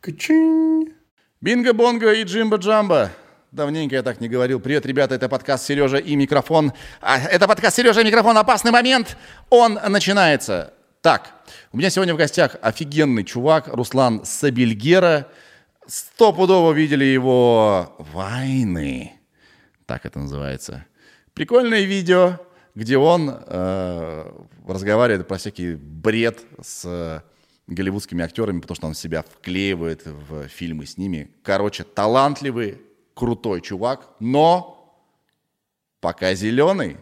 Качин. Бинго-бонго и джимба-джамба. Давненько я так не говорил. Привет, ребята, это подкаст «Сережа и микрофон». А, это подкаст «Сережа и микрофон. Опасный момент». Он начинается. Так, у меня сегодня в гостях офигенный чувак Руслан Сабельгера. Стопудово видели его «Вайны». Так это называется. Прикольное видео, где он э, разговаривает про всякий бред с голливудскими актерами, потому что он себя вклеивает в фильмы с ними. Короче, талантливый, крутой чувак, но пока зеленый.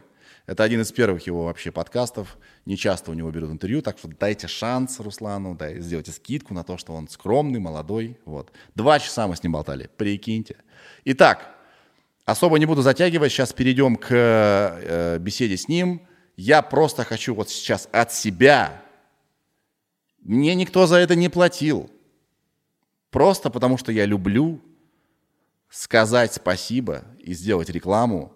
Это один из первых его вообще подкастов. Не часто у него берут интервью, так что дайте шанс Руслану, да, сделайте скидку на то, что он скромный, молодой. Вот. Два часа мы с ним болтали, прикиньте. Итак, особо не буду затягивать, сейчас перейдем к э, беседе с ним. Я просто хочу вот сейчас от себя мне никто за это не платил. Просто потому что я люблю сказать спасибо и сделать рекламу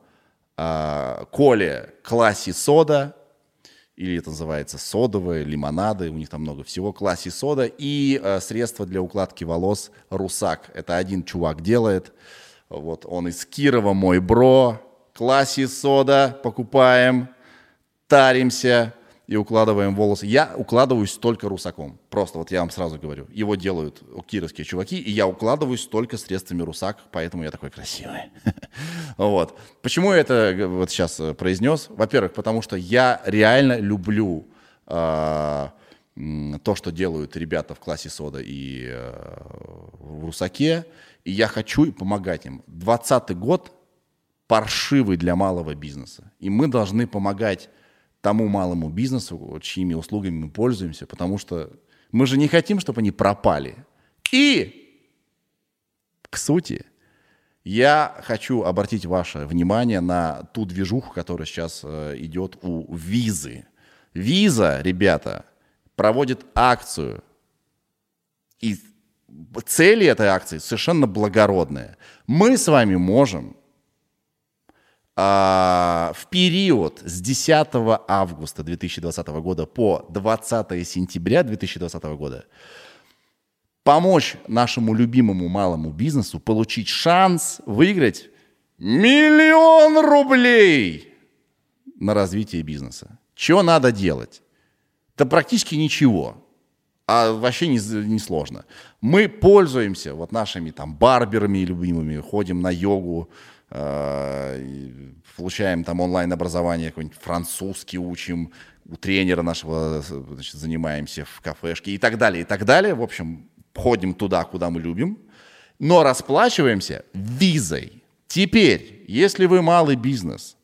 э, Коле Класси Сода, или это называется содовые, лимонады, у них там много всего, Класси Сода, и э, средства для укладки волос Русак. Это один чувак делает. Вот он из Кирова, мой бро. Класси Сода покупаем, таримся и укладываем волосы. Я укладываюсь только русаком. Просто вот я вам сразу говорю. Его делают кировские чуваки, и я укладываюсь только средствами русак, поэтому я такой красивый. Вот. Почему я это вот сейчас э, произнес? Во-первых, потому что я реально люблю а, то, что делают ребята в классе сода и э, в русаке, и я хочу помогать им. 20 год паршивый для малого бизнеса, и мы должны помогать тому малому бизнесу, чьими услугами мы пользуемся, потому что мы же не хотим, чтобы они пропали. И, к сути, я хочу обратить ваше внимание на ту движуху, которая сейчас э, идет у Визы. Виза, ребята, проводит акцию. И цели этой акции совершенно благородные. Мы с вами можем в период с 10 августа 2020 года по 20 сентября 2020 года помочь нашему любимому малому бизнесу получить шанс выиграть миллион рублей на развитие бизнеса. Что надо делать? Да практически ничего. А вообще не, не сложно. Мы пользуемся вот нашими там барберами любимыми, ходим на йогу, получаем там онлайн-образование, какой-нибудь французский учим, у тренера нашего значит, занимаемся в кафешке и так далее, и так далее. В общем, ходим туда, куда мы любим, но расплачиваемся визой. Теперь, если вы малый бизнес,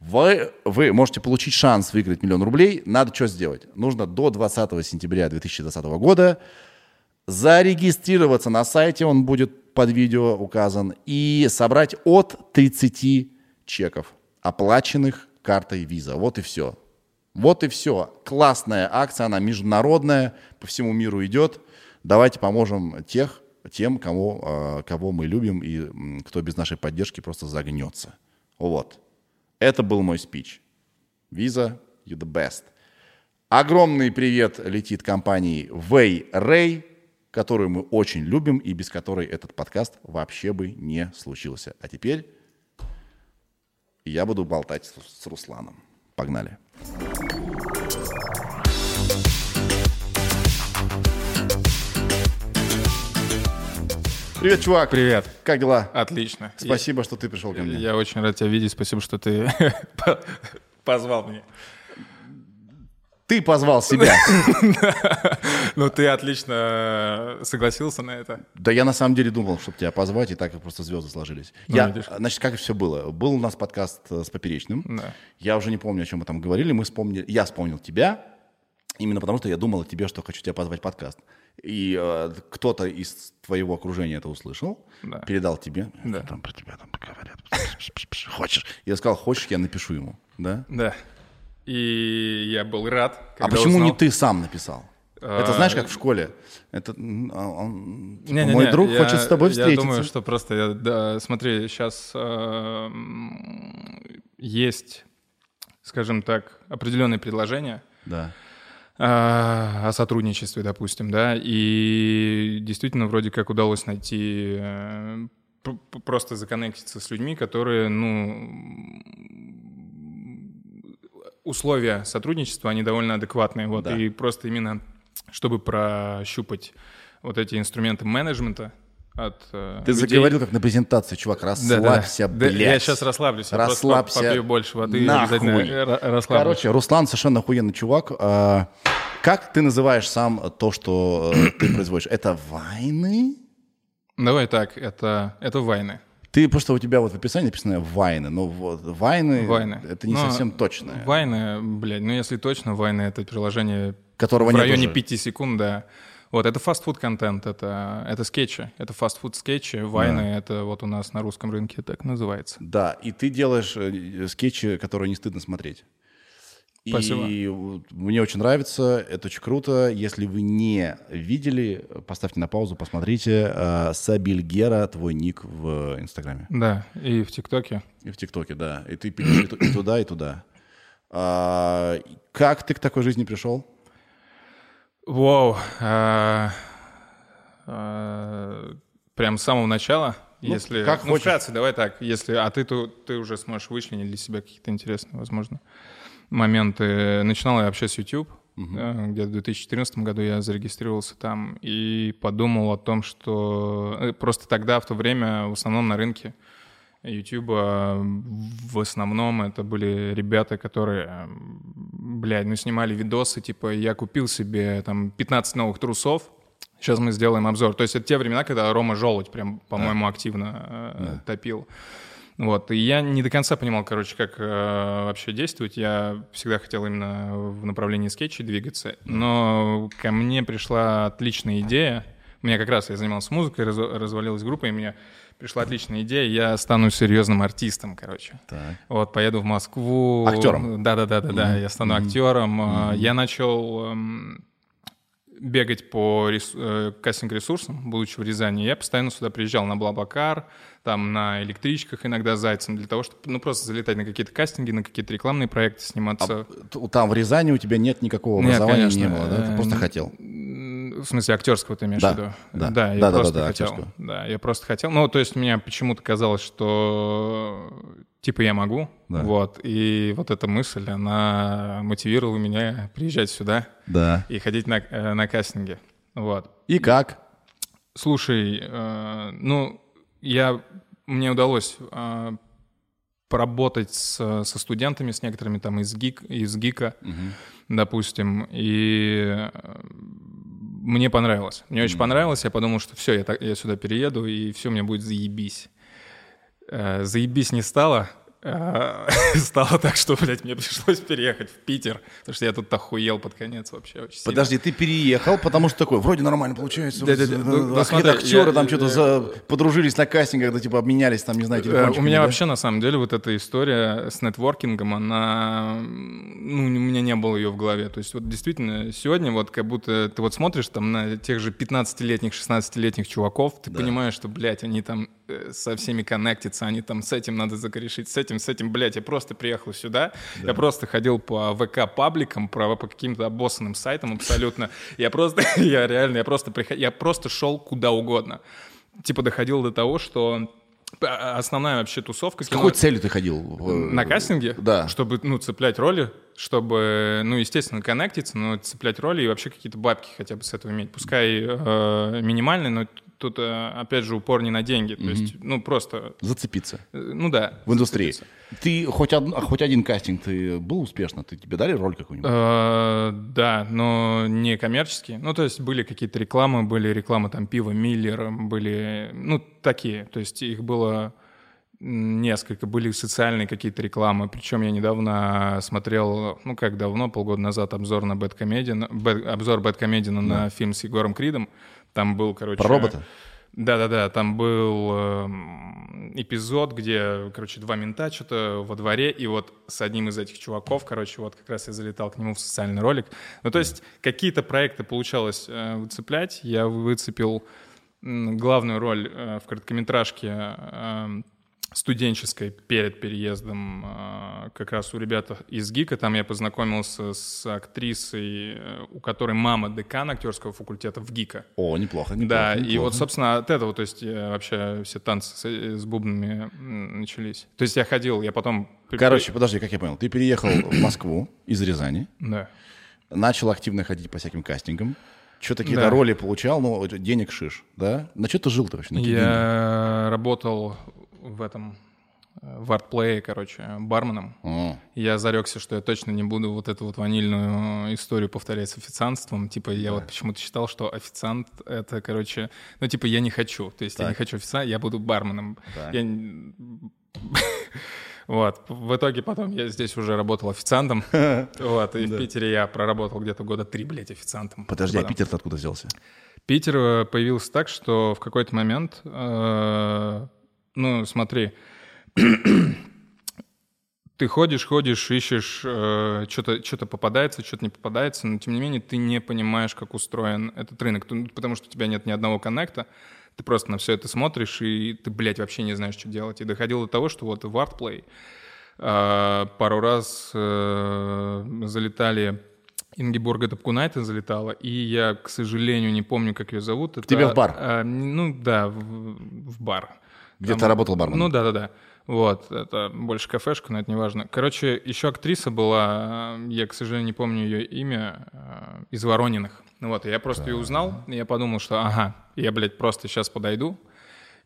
вы, вы можете получить шанс выиграть миллион рублей, надо что сделать? Нужно до 20 сентября 2020 года зарегистрироваться на сайте, он будет под видео указан, и собрать от 30 чеков, оплаченных картой Visa. Вот и все. Вот и все. Классная акция, она международная, по всему миру идет. Давайте поможем тех, тем, кого, а, кого мы любим и кто без нашей поддержки просто загнется. Вот. Это был мой спич. Visa, you the best. Огромный привет летит компании Way Ray которую мы очень любим и без которой этот подкаст вообще бы не случился. А теперь я буду болтать с, с Русланом. Погнали. Привет, чувак. Привет. Как дела? Отлично. Спасибо, я, что ты пришел ко мне. Я очень рад тебя видеть. Спасибо, что ты позвал меня. Ты позвал себя. Ну, ты отлично согласился на это. Да я на самом деле думал, чтобы тебя позвать, и так просто звезды сложились. Ну, я, значит, как все было? Был у нас подкаст э, с Поперечным. Я уже не помню, о чем мы там говорили. Мы вспомнили, я вспомнил тебя, именно потому что я думал о тебе, что хочу тебя позвать в подкаст. И э, кто-то из твоего окружения это услышал, да. передал тебе. Да. Там про тебя там говорят. Хочешь? Я сказал, хочешь, я напишу ему. Да? Да. И я был рад. А почему узнал... не ты сам написал? Это знаешь, как в школе. Это он, а, типа, не, не, мой не, друг я, хочет с тобой встретиться. Я думаю, что просто, да, смотри, сейчас э, есть, скажем так, определенные предложения. Да. о сотрудничестве, допустим, да, и действительно вроде как удалось найти э, просто законнектиться с людьми, которые, ну, условия сотрудничества, они довольно адекватные, вот, да. и просто именно чтобы прощупать вот эти инструменты менеджмента, от э, Ты людей. заговорил как на презентации, чувак, расслабься, да, да. блядь. Да, я сейчас расслаблюсь, расслабься. Я попью больше воды, нахуй. обязательно расслаблюсь. Короче, Руслан совершенно охуенный чувак. А, как ты называешь сам то, что э, ты производишь? Это вайны? Давай так, это, это вайны. Ты просто у тебя вот в описании написано вайны, но вот вайны, вайны. это не но совсем точно. Вайны, блядь, ну если точно, вайны это приложение Которого в районе пяти секунд, да. Вот, это фастфуд контент, это, это скетчи, это фастфуд скетчи, вайны, да. это вот у нас на русском рынке так называется. Да, и ты делаешь э, скетчи, которые не стыдно смотреть. Спасибо. И мне очень нравится, это очень круто. Если вы не видели, поставьте на паузу, посмотрите. Э, Сабиль Гера, твой ник в Инстаграме. Да, и в ТикТоке. И в ТикТоке, да. И ты пишешь и туда, и туда. А, как ты к такой жизни пришел? Вау. А, а, прям с самого начала? Ну, если, как ну, вкратце, давай так. Если, а ты, то, ты уже сможешь вычленить для себя какие-то интересные, возможно, моменты. Начинал я вообще с YouTube. Uh-huh. Где-то в 2014 году я зарегистрировался там и подумал о том, что э, просто тогда, в то время, в основном на рынке YouTube в основном это были ребята, которые, блядь, ну снимали видосы, типа я купил себе там 15 новых трусов, сейчас мы сделаем обзор. То есть это те времена, когда Рома Желудь прям, по-моему, да. активно э, да. топил. Вот, и я не до конца понимал, короче, как э, вообще действовать. Я всегда хотел именно в направлении скетчей двигаться, но ко мне пришла отличная идея. У меня как раз, я занимался музыкой, раз, развалилась группа, и мне пришла отличная идея, я стану серьезным артистом, короче. Так. Вот, поеду в Москву. Актером? Да-да-да, да, mm-hmm. я стану mm-hmm. актером. Mm-hmm. Я начал эм, бегать по рес... э, кастинг-ресурсам, будучи в Рязани, я постоянно сюда приезжал на Блаблакар, там на электричках иногда зайцем, для того, чтобы ну, просто залетать на какие-то кастинги, на какие-то рекламные проекты сниматься. А, там в Рязани у тебя нет никакого образования, нет, конечно. не было, да? Ты просто хотел? В смысле, актерского ты имеешь да, в виду? Да, да, я да, просто да, да, хотел. Актерского. Да, я просто хотел. Ну, то есть мне почему-то казалось, что типа я могу, да. вот, и вот эта мысль, она мотивировала меня приезжать сюда да. и ходить на, э, на кастинги, вот. И как? Слушай, э, ну, я, мне удалось э, поработать с, со студентами, с некоторыми там из, ГИК, из ГИКа, угу. допустим, и э, мне понравилось. Мне очень понравилось, я подумал, что все, я, так, я сюда перееду, и все, мне будет заебись. Э, заебись не стало, стало так, что, блядь, мне пришлось переехать в Питер, потому что я тут охуел под конец вообще очень Подожди, сильно. ты переехал, потому что такой, вроде нормально получается. Да, да, да. Ну, а какие-то актеры я, там что-то за... подружились на кастингах, да, типа обменялись там, не знаю, телефончиками. У меня да? вообще, на самом деле, вот эта история с нетворкингом, она... Ну, у меня не было ее в голове. То есть вот действительно сегодня вот как будто ты вот смотришь там на тех же 15-летних, 16-летних чуваков, ты да. понимаешь, что, блядь, они там э, со всеми коннектятся, они там с этим надо закорешить, с этим этим, с этим, блядь, я просто приехал сюда, да. я просто ходил по ВК-пабликам, по каким-то обоссанным сайтам абсолютно. Я просто, я реально, я просто приходил, я просто шел куда угодно. Типа доходил до того, что а, основная вообще тусовка. С кино... какой целью ты ходил? На кастинге? Да. Чтобы, ну, цеплять роли, чтобы, ну, естественно, коннектиться, но цеплять роли и вообще какие-то бабки хотя бы с этого иметь. Пускай э, минимальные, но тут, э, опять же, упор не на деньги. То mm-hmm. есть, ну, просто... Зацепиться. Э, ну да. В индустрии. Зацепиться. Ты хоть, од... хоть один кастинг ты был успешно? Ты тебе дали роль какую-нибудь? Э, да, но не коммерческие. Ну, то есть были какие-то рекламы, были рекламы там пива Миллер, были, ну, такие. То есть их было несколько, были социальные какие-то рекламы. Причем я недавно смотрел, ну как давно, полгода назад, обзор на Бэт, обзор да. на фильм с Егором Кридом. Там был, короче... Про робота? Да-да-да, там был э, эпизод, где, короче, два мента что-то во дворе, и вот с одним из этих чуваков, короче, вот как раз я залетал к нему в социальный ролик. Ну, то есть какие-то проекты получалось э, выцеплять. Я выцепил главную роль э, в короткометражке э, студенческой перед переездом а, как раз у ребят из ГИКа. Там я познакомился с актрисой, э, у которой мама декан актерского факультета в ГИКа. О, неплохо, неплохо. Да, неплохо. и вот, собственно, от этого, то есть я вообще все танцы с, с бубнами начались. То есть я ходил, я потом... Короче, подожди, как я понял, ты переехал в Москву из Рязани, Да. начал активно ходить по всяким кастингам, что-то какие-то Да. роли получал, ну, денег шиш, да? На что ты жил-то вообще? На какие деньги? Я работал в этом, э, в артплее, короче, барменом. О, Я зарекся, что я точно не буду вот эту вот ванильную историю повторять с официантством. Типа, я вот почему-то считал, что официант — это, короче... Ну, типа, я не хочу. То есть я не Так. хочу официанта, я буду барменом. Так. Я Вот. В итоге потом я здесь уже работал официантом. Вот. И в Питере я проработал где-то года три, блядь, официантом. Подожди, а Питер-то откуда взялся? Питер э, появился так, что в какой-то момент, э, ну, смотри, ты ходишь, ходишь, ищешь, э, что-то что попадается, что-то не попадается, но тем не менее ты не понимаешь, как устроен этот рынок, потому что у тебя нет ни одного коннекта, ты просто на все это смотришь, и ты, блядь, вообще не знаешь, что делать. И доходило до того, что вот в ArtPlay э, пару раз э, залетали Ингеборга Топкунайте залетала, и я, к сожалению, не помню, как ее зовут. Это, тебе в бар? э, ну да, в, в бар. Где Там- ты работал барменом? Ну да-да-да. Вот, это больше кафешка, но это не важно. Короче, еще актриса была, я, к сожалению, не помню ее имя, э, из Ворониных. Вот, я просто ее узнал, и я подумал, что ага, я, блядь, просто сейчас подойду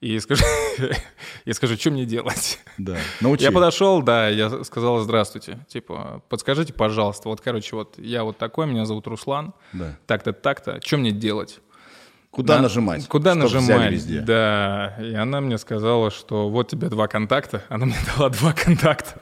и скажу, и скажу, что мне делать. Да. Научи. Я подошел, да, я сказал здравствуйте. Типа, подскажите, пожалуйста, вот, короче, вот я вот такой, меня зовут Руслан, Да. так-то, так-то, что мне делать? Куда На- нажимать? Куда нажимать? везде. Да. И она мне сказала, что вот тебе два контакта. Она мне дала два контакта.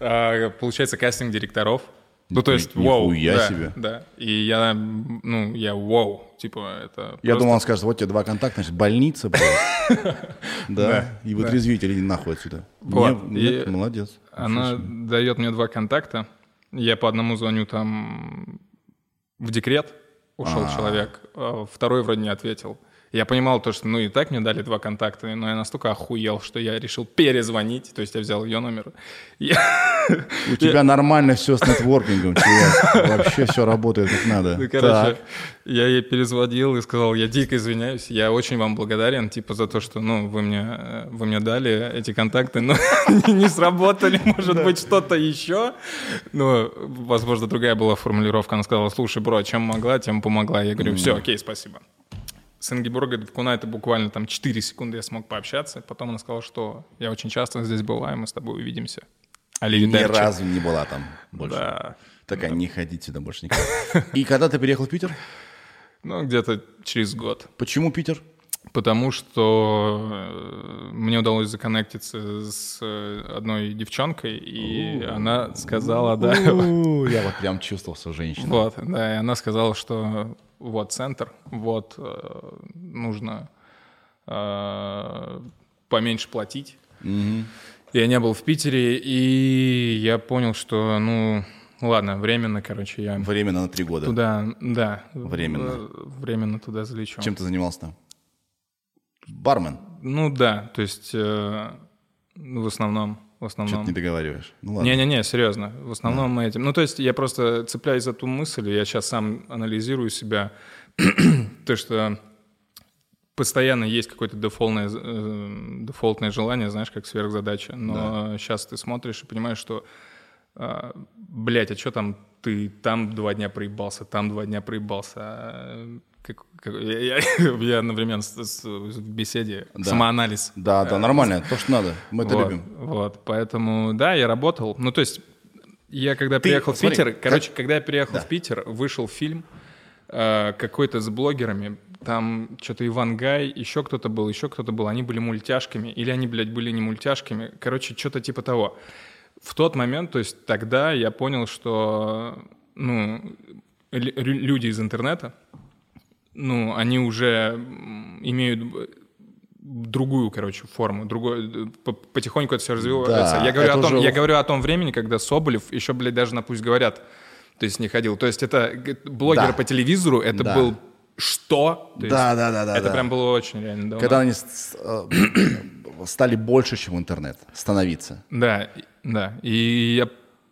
А, Получается, кастинг директоров. Ну, то есть, вау. нихуя да, себе. Да. И я, ну, я вау. Типа, это Я просто- думал, он скажет, вот тебе два контакта, значит, больница. Да, и вытрезвитель, иди нахуй отсюда. Молодец. Она дает мне два контакта. Я по одному звоню там в декрет, ушел А. человек, а второй вроде не ответил. Я понимал то, что ну и так мне дали два контакта, но я настолько охуел, что я решил перезвонить, то есть я взял ее номер. Я- У тебя нормально все с нетворкингом, чувак. Вообще все работает как надо. Ну, короче, Так. я ей перезвонил и сказал, я дико извиняюсь, я очень вам благодарен, типа, за то, что, ну, вы мне, э, вы мне дали эти контакты, но не сработали, может быть, что-то еще. Ну, возможно, другая была формулировка, она сказала, слушай, бро, чем могла, тем помогла. Я говорю, все, окей, спасибо. С Ингеборгой Девкуна это буквально там 4 секунды я смог пообщаться. Потом она сказала, что я очень часто здесь бываю, мы с тобой увидимся. Ни Аливидерчи. разу не была там больше. Да. Такая, не ходите сюда больше никогда. И когда ты переехал в Питер? Ну, где-то через год. Почему Питер? Потому что э, мне удалось законнектиться с э, одной девчонкой, и она сказала, да, Я вот прям чувствовал, что женщина. вот, да, и она сказала, что вот центр, вот э, нужно э, поменьше платить. Я не был в Питере, и я понял, что, ну, ладно, временно, короче, я Временно на три года. туда, да, Временно. э, временно туда залечу. Чем ты занимался там? Бармен. Ну да, то есть э, в основном, в Что-то основном. не договариваешь. Ну ладно. Не-не-не, серьезно. В основном мы этим. Ну, то есть я просто цепляюсь за ту мысль, я сейчас сам анализирую себя, то, что постоянно есть какое-то дефолтное, э, дефолтное желание, знаешь, как сверхзадача. Но сейчас ты смотришь и понимаешь, что, э, блядь, а что там ты там два дня проебался, там два дня проебался. а, как- как- я, я- я одновременно с- с- в беседе Да. самоанализ Да, да, нормально. То, что надо. Мы это вот, любим. Вот, поэтому, да, я работал. Ну, то есть, я когда Ты, приехал смотри, в Питер, как- короче, когда я приехал Да. в Питер, вышел фильм э, какой-то с блогерами, там что-то Иван Гай, еще кто-то был, еще кто-то был, они были мультяшками, или они, блядь, были не мультяшками, короче, что-то типа того. В тот момент, то есть тогда я понял, что, ну, лю- люди из интернета, ну, они уже имеют б- другую, короче, форму, другой, п- потихоньку это все развивается. Да, я, говорю о том, уже- я говорю о том времени, когда Соболев еще, блядь, даже на «Пусть говорят», то есть не ходил. То есть это блогер Да. по телевизору, это Да. был что? То есть Да, да, да, да. Это да. прям было очень реально давно. Когда они э, стали больше, чем интернет, становиться. Да, да. И я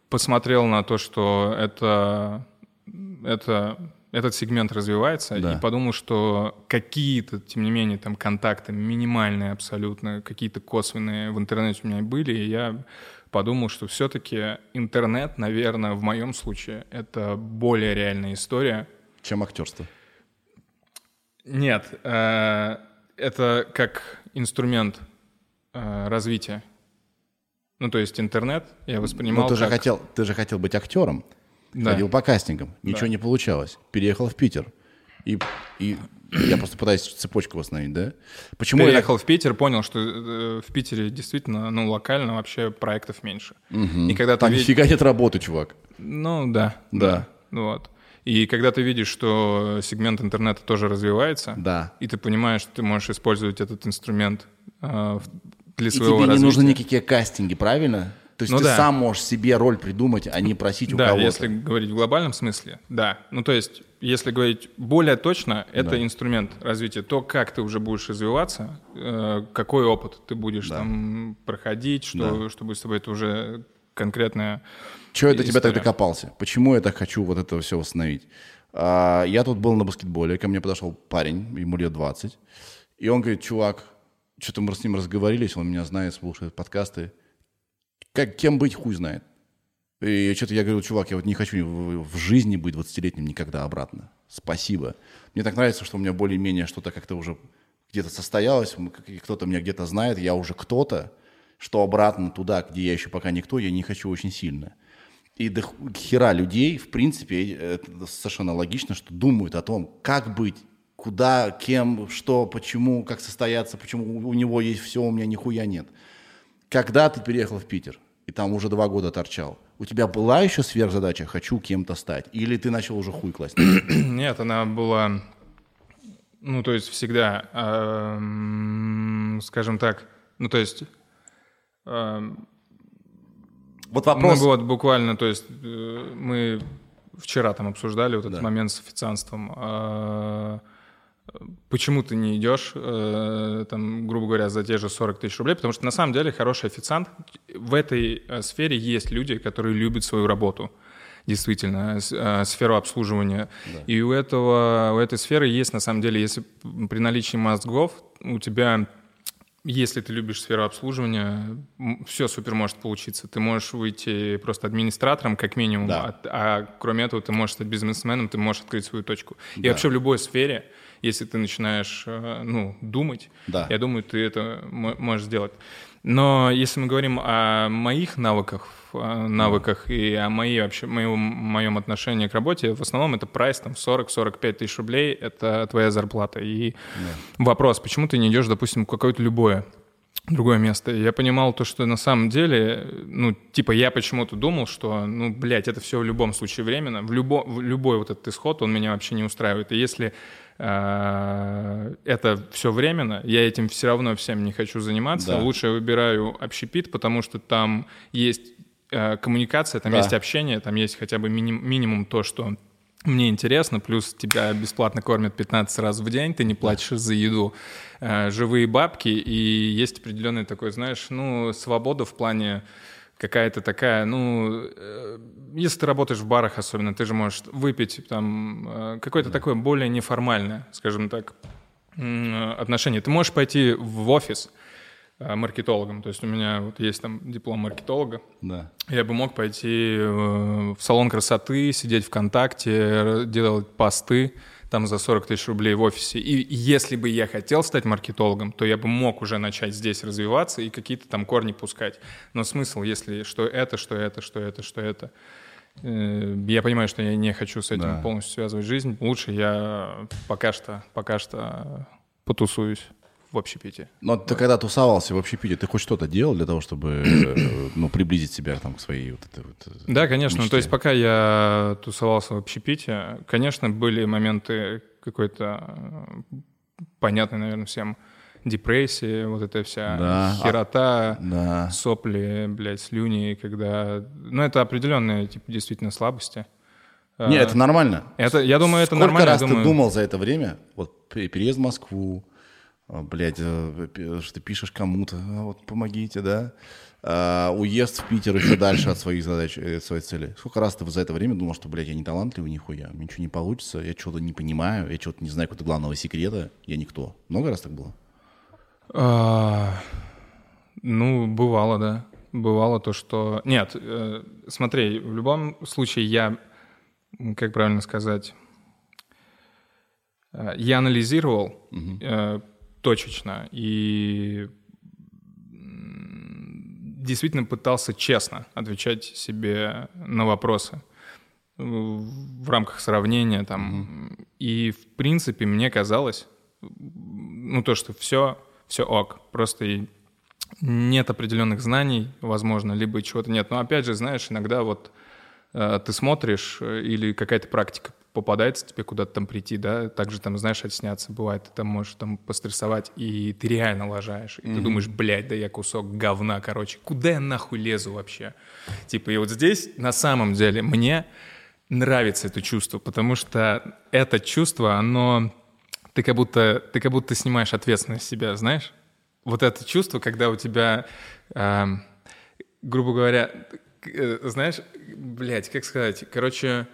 посмотрел на то, что это, это, этот сегмент развивается, да. и подумал, что какие-то, тем не менее, там контакты минимальные абсолютно, какие-то косвенные в интернете у меня были, и я подумал, что все-таки интернет, наверное, в моем случае, это более реальная история. Чем актерство? Нет, э, это как инструмент э, развития. Ну, то есть интернет я воспринимал. Ну, ты как... же хотел, ты же хотел быть актером. Да. Ходил по кастингам, ничего да. не получалось. Переехал в Питер. И, и я просто пытаюсь цепочку восстановить, да? Почему Переехал я... в Питер, понял, что э, в Питере действительно, ну, локально вообще проектов меньше. Угу. И когда Там ты нифига нет работы, чувак. Ну, да. Да. да. Вот. И когда ты видишь, что сегмент интернета тоже развивается, да. и ты понимаешь, что ты можешь использовать этот инструмент э, для и своего тебе развития. не нужны никакие кастинги, правильно? То есть ну, ты да. сам можешь себе роль придумать, а не просить у да, кого-то. Если говорить в глобальном смысле, да. Ну, то есть, если говорить более точно, это да. инструмент развития. То, как ты уже будешь развиваться, э, какой опыт ты будешь да. там проходить, что, да. что будет с тобой, это уже конкретная Чего это тебя так докопался? Почему я так хочу вот это все восстановить? А, я тут был на баскетболе, ко мне подошел парень, ему лет 20, и он говорит, чувак, что-то мы с ним разговорились, он меня знает, слушает подкасты, как, кем быть, хуй знает. И что-то я говорю, чувак, я вот не хочу в жизни быть 20-летним никогда обратно. Спасибо. Мне так нравится, что у меня более-менее что-то как-то уже где-то состоялось, кто-то меня где-то знает, я уже кто-то, что обратно туда, где я еще пока никто, я не хочу очень сильно. И до хера людей, в принципе, это совершенно логично, что думают о том, как быть, куда, кем, что, почему, как состояться, почему у него есть все, у меня нихуя нет. Когда ты переехал в Питер, и там уже два года торчал, у тебя была еще сверхзадача «хочу кем-то стать»? Или ты начал уже хуй класть? Нет, она была, ну, то есть всегда, скажем так, ну, то есть... вот вопрос... Ну, вот буквально, то есть э, мы вчера там обсуждали вот этот да. момент с официанством. А, почему ты не идешь, э, там, грубо говоря, за те же 40 тысяч рублей, потому что на самом деле хороший официант, в этой э, сфере есть люди, которые любят свою работу, действительно, э, сферу обслуживания. Да. И у, этого, у этой сферы есть, на самом деле, если при наличии мозгов у тебя если ты любишь сферу обслуживания, все супер может получиться. Ты можешь выйти просто администратором, как минимум, да. а, а кроме этого ты можешь стать бизнесменом, ты можешь открыть свою точку. Да. И вообще в любой сфере если ты начинаешь э, ну, думать, да. я думаю, ты это можешь сделать. Но если мы говорим о моих навыках, навыках и о моей, вообще, моем, моем отношении к работе, в основном это прайс там 40-45 тысяч рублей, это твоя зарплата. И да. вопрос, почему ты не идешь, допустим, в какое-то любое другое место. И я понимал то, что на самом деле, ну, типа, я почему-то думал, что, ну, блядь, это все в любом случае временно. В, любо, в любой вот этот исход, он меня вообще не устраивает. И если э, это все временно, я этим все равно всем не хочу заниматься, да. лучше я выбираю общепит, потому что там есть э, коммуникация, там да. есть общение, там есть хотя бы миним, минимум то, что мне интересно, плюс тебя бесплатно кормят 15 раз в день, ты не платишь за еду, э, живые бабки, и есть определенный такой, знаешь, ну, свобода в плане какая-то такая, ну, э, если ты работаешь в барах особенно, ты же можешь выпить там э, какое-то да. такое более неформальное, скажем так, отношение. Ты можешь пойти в офис, маркетологом. То есть у меня вот есть там диплом маркетолога. Да. Я бы мог пойти э, в салон красоты, сидеть ВКонтакте, делать посты там за 40 тысяч рублей в офисе. И если бы я хотел стать маркетологом, то я бы мог уже начать здесь развиваться и какие-то там корни пускать. Но смысл, если что это, что это, что это, что это. Э, я понимаю, что я не хочу с этим да. полностью связывать жизнь. Лучше я пока что, пока что потусуюсь в общепите. Но ты когда тусовался в общепите, ты хоть что-то делал для того, чтобы э, ну, приблизить себя там, к своей вот этой вот э, Да, конечно. Мечте? То есть пока я тусовался в общепите, конечно, были моменты какой-то э, понятной, наверное, всем депрессии, вот эта вся да. херота, да. сопли, блядь, слюни, когда... Ну, это определенные, типа, действительно слабости. Не, это нормально. Это, я думаю, это Сколько нормально. раз думаю... ты думал за это время, вот переезд в Москву, Блять, э, что ты пишешь кому-то, «А вот помогите, да? А, уезд в Питер еще дальше от своих задач, от э, своей цели. Сколько раз ты за это время думал, что, блядь, я не талантливый нихуя, мне ничего не получится, я что-то не понимаю, я что-то не знаю какого-то главного секрета, я никто. Много раз так было? А, ну, бывало, да. Бывало то, что... Нет, э, смотри, в любом случае я, как правильно сказать, э, я анализировал угу. э, точечно и действительно пытался честно отвечать себе на вопросы в рамках сравнения там. mm И в принципе мне казалось, ну то, что все, все ок, просто нет определенных знаний, возможно, либо чего-то нет. Но опять же, знаешь, иногда вот э, ты смотришь э, или какая-то практика попадается тебе куда-то там прийти, да, также там, знаешь, отсняться бывает, ты там можешь там пострессовать, и ты реально лажаешь, и mm-hmm. ты думаешь, блядь, да я кусок говна, короче, куда я нахуй лезу вообще? Типа, и вот здесь на самом деле мне нравится это чувство, потому что это чувство, оно, ты как будто, ты как будто снимаешь ответственность себя, знаешь? Вот это чувство, когда у тебя, э, грубо говоря, э, знаешь, блядь, как сказать, короче,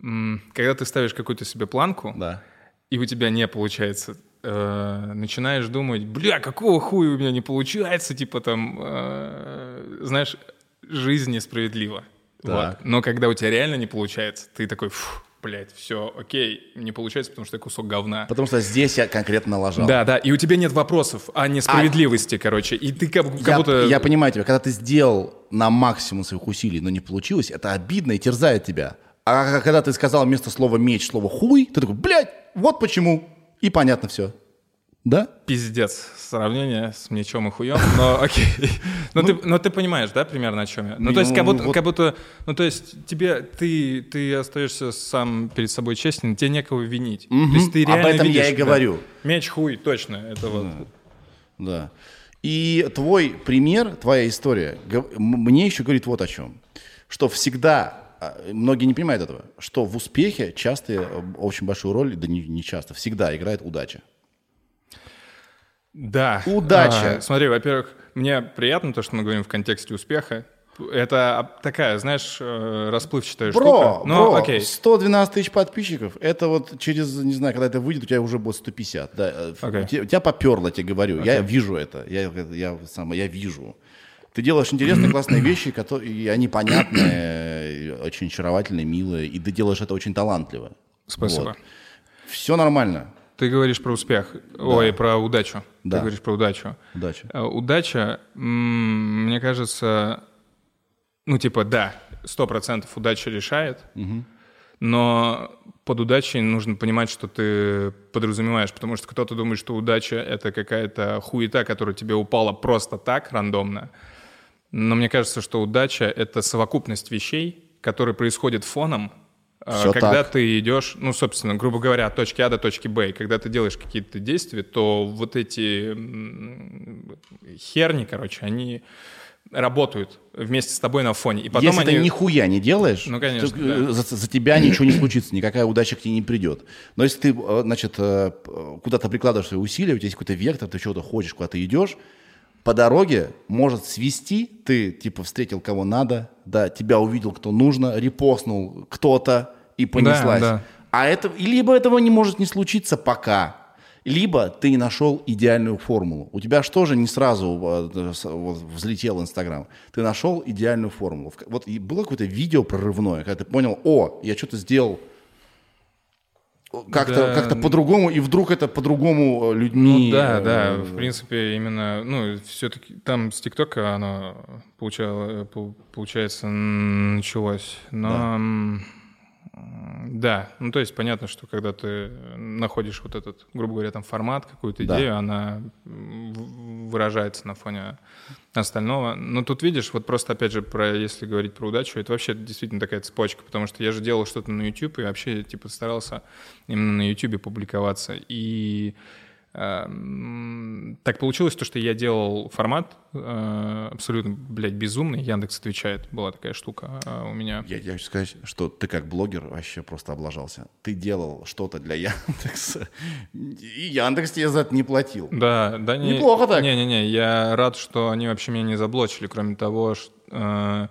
когда ты ставишь какую-то себе планку, да. и у тебя не получается, э, начинаешь думать, бля, какого хуя у меня не получается, типа там, э, знаешь, жизнь несправедлива. Вот. Но когда у тебя реально не получается, ты такой, фу, блядь, все, окей, не получается, потому что я кусок говна. Потому что здесь я конкретно налажал. Да, да, и у тебя нет вопросов о несправедливости, а... короче, и ты как, как я, будто... Я понимаю тебя, когда ты сделал на максимум своих усилий, но не получилось, это обидно и терзает тебя. А когда ты сказал вместо слова меч слово хуй, ты такой, блядь, вот почему. И понятно все. Да? Пиздец. Сравнение с мечом и хуем. Но окей. Но, ну, ты, но ты понимаешь, да, примерно о чем я? Ну, то есть, как будто, вот... как будто, ну, то есть, тебе, ты, ты остаешься сам перед собой честен, тебе некого винить. Угу. То есть, ты реально Об этом видишь, я и говорю. Да, меч, хуй, точно. Это вот. Да. да. И твой пример, твоя история, мне еще говорит вот о чем. Что всегда многие не понимают этого, что в успехе часто э, очень большую роль, да не, не часто, всегда играет удача. Да. Удача. А, смотри, во-первых, мне приятно то, что мы говорим в контексте успеха. Это такая, знаешь, э, расплывчатая бро, штука. Но, бро, окей. 112 тысяч подписчиков, это вот через, не знаю, когда это выйдет, у тебя уже будет 150. Да. Okay. Э, у, тебя, тебя поперло, тебе говорю. Okay. Я вижу это, я, я, сам, я вижу. Ты делаешь интересные, классные вещи, которые, и они понятные, очень очаровательные, милые, и ты делаешь это очень талантливо. Спасибо. Вот. Все нормально. Ты говоришь про успех, да. ой, про удачу. Да. Ты говоришь про удачу. Удача. Э, удача, мне кажется, ну типа да, сто процентов удача решает, угу. но под удачей нужно понимать, что ты подразумеваешь, потому что кто-то думает, что удача — это какая-то хуета, которая тебе упала просто так, рандомно, но мне кажется, что удача — это совокупность вещей, которые происходят фоном, а, Все когда так. ты идешь, ну, собственно, грубо говоря, от точки А до точки Б, и когда ты делаешь какие-то действия, то вот эти херни, короче, они работают вместе с тобой на фоне. И потом Если они... ты нихуя не делаешь, ну, конечно, то, да. за, за тебя ничего не случится, никакая удача к тебе не придет. Но если ты, э, значит, э, куда-то прикладываешь свои усилия, у тебя есть какой-то вектор, ты чего-то хочешь, куда ты идешь, по дороге может свести, ты типа встретил кого надо, да, тебя увидел кто нужно, репостнул кто-то и понеслась. Да, да. А это, либо этого не может не случиться пока, либо ты нашел идеальную формулу. У тебя что же не сразу э, взлетел Инстаграм? Ты нашел идеальную формулу. Вот было какое-то видео прорывное, когда ты понял, о, я что-то сделал как-то да. как по-другому, и вдруг это по-другому э, людьми. Ну да, да, э, в принципе, именно, ну, все-таки там с ТикТока оно получало, получается, началось. Но да. Да, ну то есть понятно, что когда ты находишь вот этот, грубо говоря, там формат, какую-то да. идею, она выражается на фоне остального. Но тут видишь, вот просто опять же, про, если говорить про удачу, это вообще действительно такая цепочка, потому что я же делал что-то на YouTube и вообще типа старался именно на YouTube публиковаться. И э, так получилось то, что я делал формат э, абсолютно, блядь, безумный. Яндекс отвечает, была такая штука э, у меня. Я, я хочу сказать, что ты как блогер вообще просто облажался. Ты делал что-то для Яндекса, и Яндекс тебе за это не платил. Да, да. Не, Неплохо так. Не-не-не, я рад, что они вообще меня не заблочили, кроме того, что...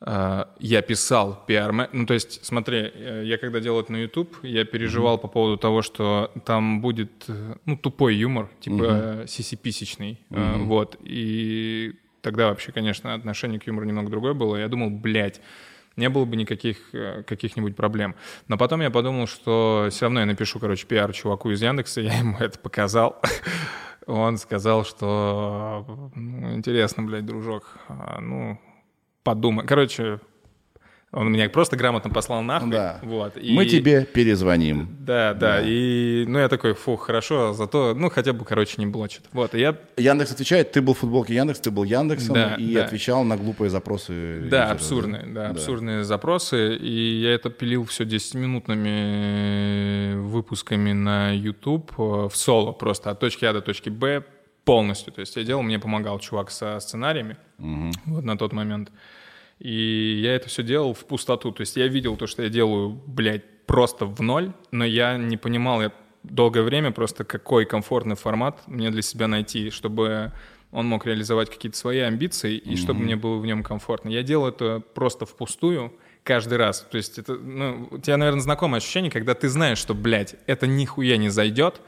Э, я писал пиар ну то есть смотри э, я когда делал это на YouTube я переживал mm-hmm. по поводу того что там будет э, ну тупой юмор типа mm-hmm. сисиписечный mm-hmm. вот и тогда вообще конечно отношение к юмору немного другое было я думал блядь не было бы никаких каких-нибудь проблем. Но потом я подумал, что все равно я напишу, короче, пиар чуваку из Яндекса, я ему это показал. Он сказал, что ну, интересно, блядь, дружок, а, ну, подумай. Короче, он меня просто грамотно послал нахуй. Да. Вот, и... Мы тебе перезвоним. Да, да, да. И, ну, я такой, фух, хорошо, зато, ну, хотя бы, короче, не блочит. Вот, и я... Яндекс отвечает, ты был в футболке Яндекс, ты был Яндексом да, и да. отвечал на глупые запросы. Да, юзера, абсурдные, да, да, абсурдные запросы. И я это пилил все 10-минутными выпусками на YouTube э, в соло просто от точки А до точки Б полностью. То есть я делал, мне помогал чувак со сценариями угу. вот на тот момент. И я это все делал в пустоту. То есть я видел то, что я делаю, блядь, просто в ноль, но я не понимал, я долгое время просто какой комфортный формат мне для себя найти, чтобы он мог реализовать какие-то свои амбиции и mm-hmm. чтобы мне было в нем комфортно. Я делал это просто впустую каждый раз. То есть это, ну, у тебя, наверное, знакомое ощущение, когда ты знаешь, что, блядь, это нихуя не зайдет,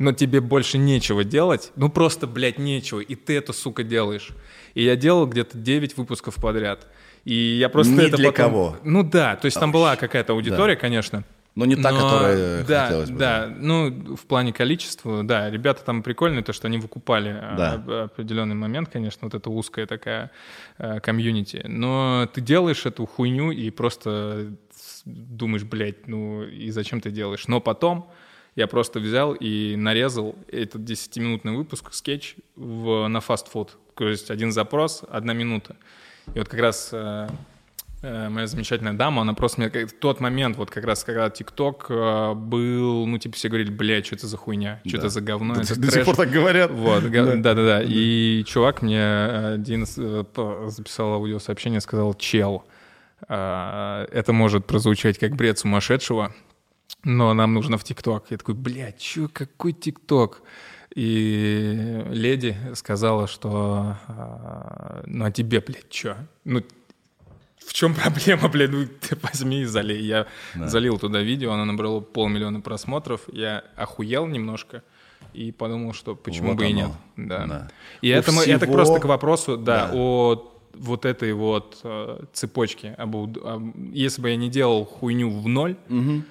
но тебе больше нечего делать, ну просто, блядь, нечего, и ты это, сука, делаешь. И я делал где-то 9 выпусков подряд. И я просто Не это для потом... кого. Ну да, то есть там была какая-то аудитория, да. конечно. Но не та, Но, которая да, хотелось бы. Да, да, ну, в плане количества, да, ребята там прикольные, то, что они выкупали а, да. определенный момент, конечно, вот эта узкая такая э, комьюнити. Но ты делаешь эту хуйню и просто думаешь, блядь, ну и зачем ты делаешь? Но потом я просто взял и нарезал этот 10-минутный выпуск, скетч в, на фастфуд. То есть один запрос, одна минута. И вот как раз э, э, моя замечательная дама, она просто мне в тот момент, вот как раз когда ТикТок э, был, ну, типа все говорили, блядь, что это за хуйня, что да. это за говно, да, это До сих пор так говорят. Вот, да-да-да. И чувак мне один записал аудиосообщение, сказал, чел, это может прозвучать как бред сумасшедшего, но нам нужно в ТикТок. Я такой, блядь, чё, какой ТикТок? И леди сказала, что а, ну а тебе, блядь, чё? Ну, в чем проблема, блядь, ну ты возьми и залей. Я да. залил туда видео, оно набрало полмиллиона просмотров, я охуел немножко и подумал, что почему вот бы оно. и нет. Да. да. И это, всего... это просто к вопросу, да, да. о вот этой вот э, цепочке. Об, об, если бы я не делал хуйню в ноль, угу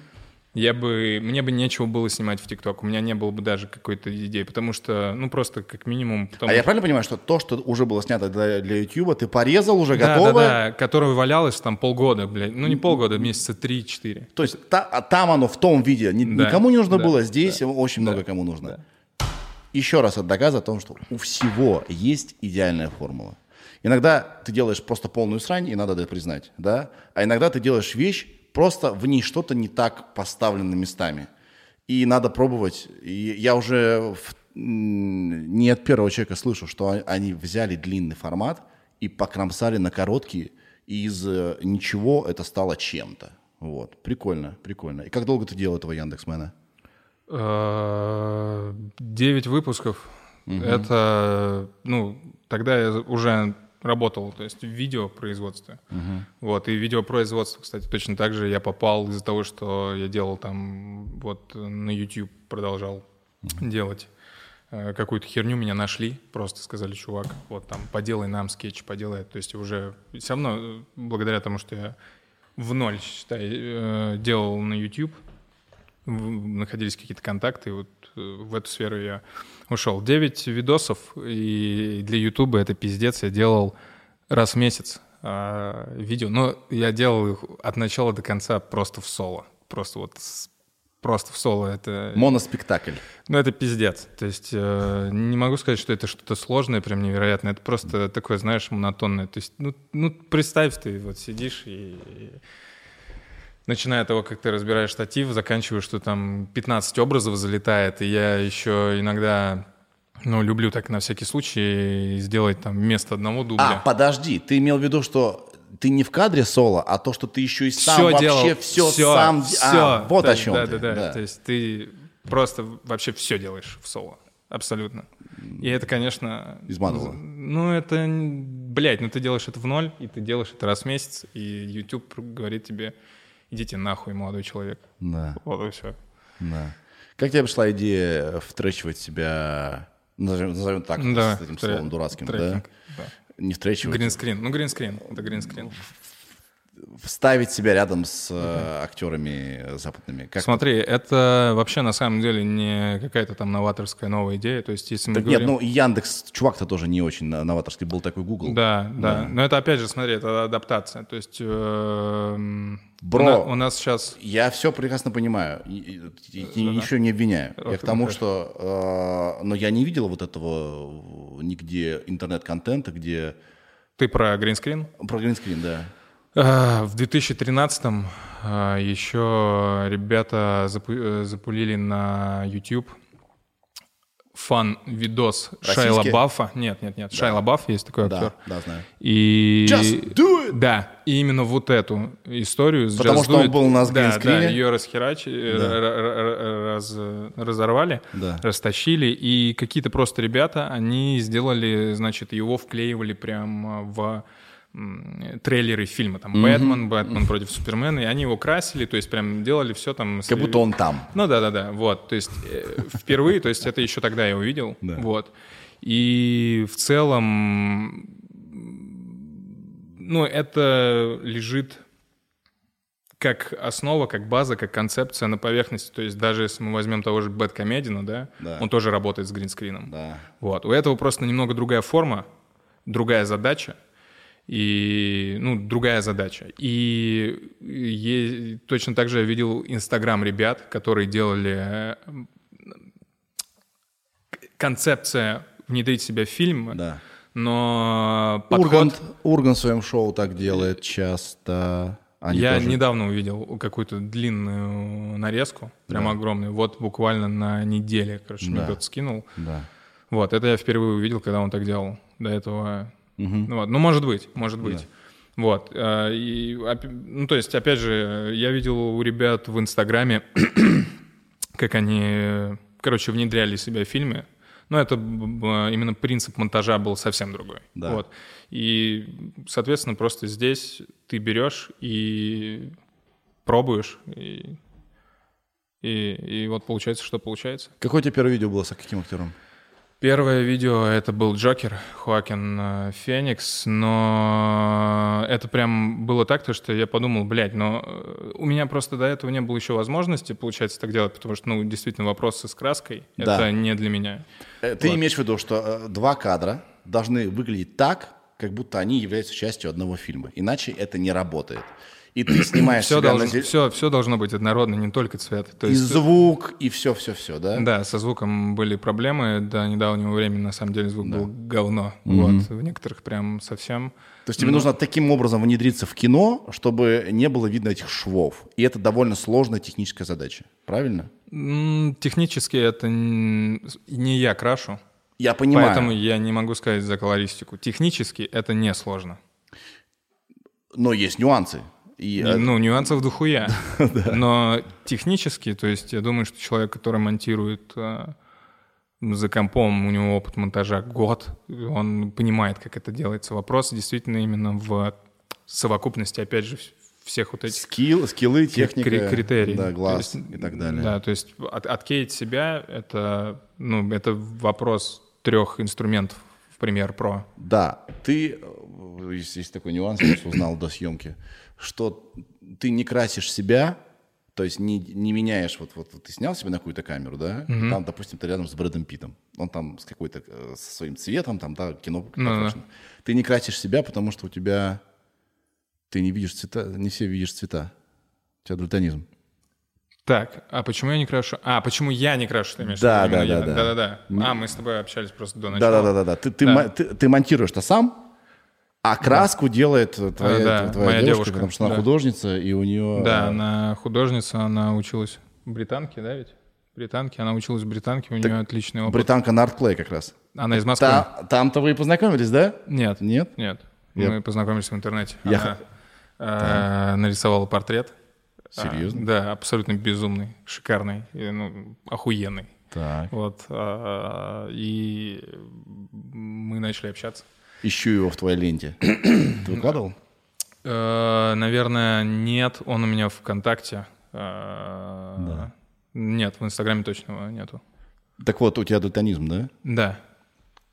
я бы, мне бы нечего было снимать в ТикТок, у меня не было бы даже какой-то идеи, потому что, ну, просто как минимум... А я правильно понимаю, что то, что уже было снято для, для YouTube, ты порезал уже, да, готово? Да, да, которое валялось там полгода, блядь, ну, не полгода, месяца три-четыре. То есть та, там оно в том виде, ни, да, никому не нужно да, было, здесь да, очень да, много кому нужно. Да. Еще раз от доказа о том, что у всего есть идеальная формула. Иногда ты делаешь просто полную срань, и надо это признать, да? А иногда ты делаешь вещь, просто в ней что-то не так поставлено местами. И надо пробовать. И я уже в, не от первого человека слышу, что они взяли длинный формат и покромсали на короткий, и из э, ничего это стало чем-то. Вот. Прикольно, прикольно. И как долго ты делал этого Яндексмена? Э, девять выпусков. Угу. Это, ну, тогда я уже работал, то есть в видеопроизводстве. Uh-huh. Вот, и видеопроизводство, кстати, точно так же я попал из-за того, что я делал там, вот на YouTube продолжал uh-huh. делать э, какую-то херню, меня нашли, просто сказали, чувак, вот там, поделай нам скетч, поделай. То есть уже все равно, э, благодаря тому, что я в ноль, считай, э, делал на YouTube, находились какие-то контакты, вот в эту сферу я ушел. 9 видосов, и для Ютуба это пиздец. Я делал раз в месяц э, видео, но я делал их от начала до конца просто в соло. Просто вот просто в соло это... Моноспектакль. Ну, это пиздец. То есть э, не могу сказать, что это что-то сложное, прям невероятное. Это просто такое, знаешь, монотонное. То есть, ну, ну представь, ты вот сидишь и начиная от того, как ты разбираешь штатив, заканчивая, что там 15 образов залетает, и я еще иногда Ну, люблю так на всякий случай сделать там вместо одного дубля. А, подожди, ты имел в виду, что ты не в кадре соло, а то, что ты еще и сам все вообще делал, все, все, сам... все. А, вот да, о чем да, ты. Да, да, То есть ты просто вообще все делаешь в соло. Абсолютно. И это, конечно... Изматывало. Ну, это... Блядь, ну ты делаешь это в ноль, и ты делаешь это раз в месяц, и YouTube говорит тебе, идите нахуй, молодой человек. Да, Вот и все. да. Как тебе пришла идея втречивать себя, назовем, назовем так, Да, с этим словом дурацким, трекинг, да? да. Не втречивать, Гринскрин. Ну, гринскрин. Это гринскрин. Вставить себя рядом с э, актерами западными. Как Смотри, это вообще на самом деле не какая-то там новаторская новая идея. То есть, если мы Так нет, говорим... ну и Яндекс, чувак-то тоже не очень новаторский, был такой Google. Да, да, Но это опять же, смотри, это адаптация. То есть эм, Бро. у, на- у нас сейчас Я все прекрасно понимаю, и, и- и ничего не обвиняю. Я к тому, что... э, но я не видел вот этого э, нигде интернет-контента, где... ты про гринскрин. Про гринскрин, да. А, В 2013-м а, еще ребята э, запулили на YouTube фан-видос Шайла? Баффа. Нет, нет, нет. Шайла Бафф есть такой Да, актер. да, знаю. И... Just do it! Да, и именно вот эту историю Потому Just что он был на да, гринскрине? да, ее расхерачили, э, р- раз- разорвали, Да. растащили, и какие-то просто ребята, они сделали, значит, его вклеивали прям в трейлеры фильма, там, Бэтмен, Бэтмен против Супермена, и они его красили, то есть прям делали все там... с- Как будто он там. ну да, да, да, вот, то есть э, впервые, то есть это еще тогда я увидел, Да. вот, и в целом, ну это лежит как основа, как база, как концепция на поверхности, то есть даже если мы возьмем того же Бэткомедина, да, Да. он тоже работает с гринскрином, Да. вот, у этого просто немного другая форма, другая задача, и, ну, другая задача. И е- точно так же я видел Инстаграм ребят, которые делали... э, Концепция внедрить себя в фильм, Да. но подход... Ургант, Ургант в своем шоу так делает часто. Они я тоже- недавно увидел какую-то длинную нарезку, прям огромную, вот буквально на неделе, короче, мне Да. кто-то скинул. Да. Вот, это я впервые увидел, когда он так делал. До этого... Ну, вот. ну, может быть, может быть. Вот. э, И, ну, то есть, опять же, я видел у ребят в Инстаграме, как они, короче, внедряли себя в фильмы. Но это именно принцип монтажа был совсем другой. Да. Вот. И, соответственно, просто здесь ты берешь и пробуешь, и, и, и вот получается, что получается. Какое у тебя первое видео было с каким актером? Первое видео это был Джокер, Хоакин э, Феникс, но это прям было так, то, что я подумал, блядь, но э, у меня просто до этого не было еще возможности, получается, так делать, потому что, ну, действительно, вопросы с краской — Да. это не для меня. Э, Ты имеешь в виду, что два кадра должны выглядеть так, как будто они являются частью одного фильма. Иначе это не работает. И ты снимаешь Все, себя должно, на все, все должно быть однородно, не только цвет. То и есть, звук, и все-все-все, да? да, со звуком были проблемы, до недавнего времени, на самом деле, звук был говно. Вот, в некоторых прям совсем. То есть тебе нужно таким образом внедриться в кино, чтобы не было видно этих швов. И это довольно сложная техническая задача. Правильно? Технически это не я крашу. Я понимаю. Поэтому я не могу сказать за колористику. Технически это несложно. Но есть нюансы. И, э, Ну, нюансов дохуя. Но технически, то есть я думаю, что человек, который монтирует э, за компом, у него опыт монтажа год, он понимает, как это делается. Вопрос действительно именно в совокупности, опять же, вс- всех вот этих скилл, скиллы, техника, кри- критерий. да, глаз есть, и так далее. Да, то есть от, откеять себя это, ну, это вопрос трех инструментов Premiere Pro. Да, ты, э, есть, есть такой нюанс, я узнал до съемки, что ты не красишь себя, то есть не, не меняешь, вот, вот, вот ты снял себя на какую-то камеру, да, и там, допустим, ты рядом с Брэдом Питом, он там с какой-то, э, со своим цветом, там, да, кино покрашено. Ты не красишь себя, потому что у тебя, ты не видишь цвета, не все видишь цвета, у тебя дальтонизм. Так, а почему я не крашу? А, почему я не крашу, ты имеешь Да, да, Именно да, я. да. Да-да-да. А, мы с тобой общались просто до начала. Да-да-да-да, ты, ты, мо- ты, ты монтируешь-то сам, а краску делает э, твоя, А, да, твоя моя девушка, девушка, потому что она да. художница, и у нее... Да, э, она художница, она училась в британке, да ведь? Британки. Она училась в Британке, у нее отличный опыт. Британка на артплей как раз. Она из Москвы? Та- там-то вы и познакомились, да? Нет. Нет? Нет. Я- Мы познакомились в интернете. Я Она э, нарисовала портрет. Серьезно? А, Да, абсолютно безумный, шикарный, и, ну, охуенный. Так. Вот. а, И мы начали общаться. Ищу его в твоей ленте. Ты выкладывал? Э, Наверное, нет. Он у меня в ВКонтакте. Э, Нет, в Инстаграме точно его нету. Так вот, у тебя дальтонизм, да? Да.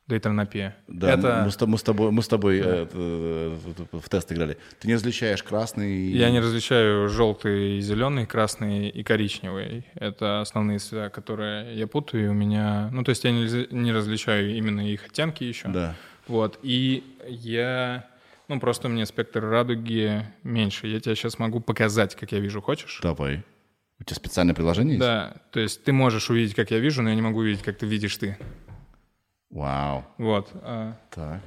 Дейтронопия. Да, Это... мы, с, мы с тобой, мы с тобой э, э, в тест играли. Ты не различаешь красный... и- Я не различаю желтый и зеленый, красный и коричневый. Это основные цвета, которые я путаю. И у меня, ну то есть я не, не различаю именно их оттенки еще. Да. Вот. И я, ну просто у меня спектр радуги меньше. Я тебе сейчас могу показать, как я вижу. Хочешь? Давай. У тебя специальное приложение есть? Да. То есть ты можешь увидеть, как я вижу, но я не могу увидеть, как ты видишь ты. Вау. Вот. А, Так.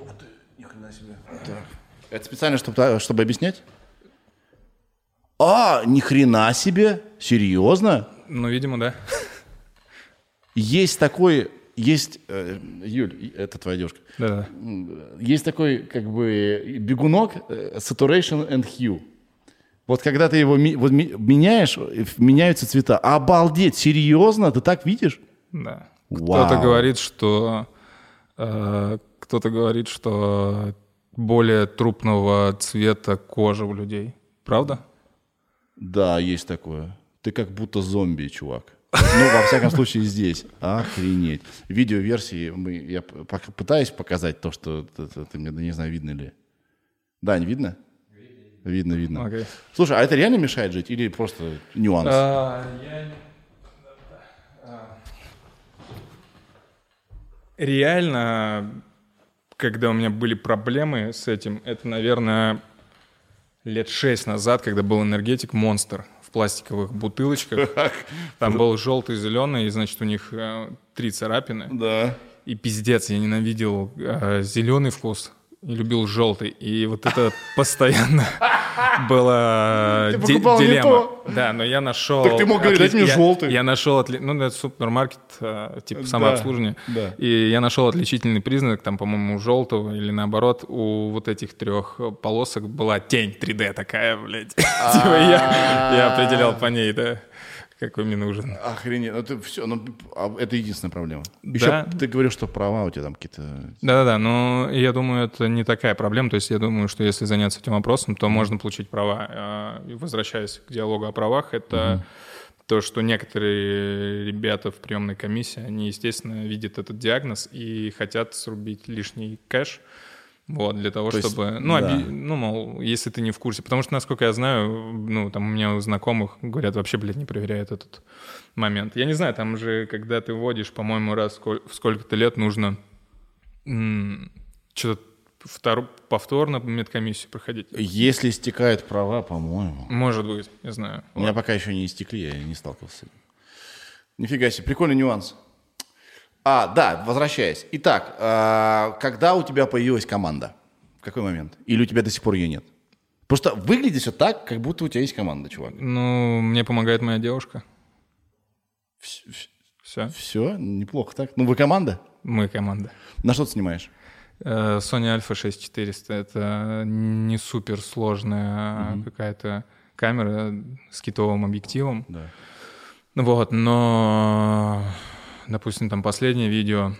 Ух ты, ни хрена себе. Так. Это специально, чтобы, чтобы объяснять? А, ни хрена себе? Серьезно? ну, видимо, да. Есть такой, есть, э, Юль, это твоя девушка, Да-да. есть такой, как бы, бегунок э, saturation and hue. Вот когда ты его ми- вот ми- меняешь, э, меняются цвета. Обалдеть, серьезно? Ты так видишь? Да. Кто-то говорит, что э, кто-то говорит, что более трупного цвета кожа у людей. Правда? Да, есть такое. Ты как будто зомби, чувак. Ну, во всяком случае, здесь. Охренеть. Видеоверсии мы, я пытаюсь показать то, что ты, ты- ты мне, не знаю, видно ли. Да, не видно? Видно, видно. Окей. Слушай, а это реально мешает жить или просто нюанс? А, я- Реально, когда у меня были проблемы с этим, это, наверное, лет шесть назад, когда был энергетик Монстр в пластиковых бутылочках. Там был желтый, зеленый, и, значит, у них э, три царапины. Да. И пиздец, я ненавидел зеленый вкус и любил желтый. И вот это постоянно была Ты ди- покупал не дилемма. Да, но я нашел... Так ты мог говорить, «Дайте мне желтый». Я нашел... отли- Ну, это супермаркет, э, типа самообслуживание. да. И я нашел отличительный признак, там, по-моему, у желтого или наоборот, у вот этих трех полосок была тень 3D такая, блядь. Типа я определял по ней, да, какой мне нужен. Охренеть. Ну, ты все, ну, а это единственная проблема. Еще Да. ты говорил, что права у тебя там какие-то... Да-да-да, но я думаю, это не такая проблема. То есть я думаю, что если заняться этим вопросом, то можно получить права. А, возвращаясь к диалогу о правах, это то, что некоторые ребята в приемной комиссии, они, естественно, видят этот диагноз и хотят срубить лишний кэш, вот, для того, То есть, чтобы, ну, да. оби- ну, мол, если ты не в курсе. Потому что, насколько я знаю, ну, там у меня у знакомых говорят, вообще, блядь, не проверяют этот момент. Я не знаю, там же, когда ты вводишь, по-моему, раз в сколько-то лет нужно что-то втор- повторно медкомиссию проходить. Если истекают права, по-моему. Может быть, не знаю. У меня пока еще не истекли, я не сталкивался. Нифига себе, прикольный нюанс. А, да, возвращаясь. Итак, а, когда у тебя появилась команда? В какой момент? Или у тебя до сих пор ее нет? Просто выглядит все так, как будто у тебя есть команда, чувак. Ну, мне помогает моя девушка. Все, Все, неплохо так. Ну, вы команда? мы команда. На что ты снимаешь? Э, Sony Alpha 6400 — это не супер сложная какая-то камера с китовым объективом. Да. Вот, но, допустим, там последнее видео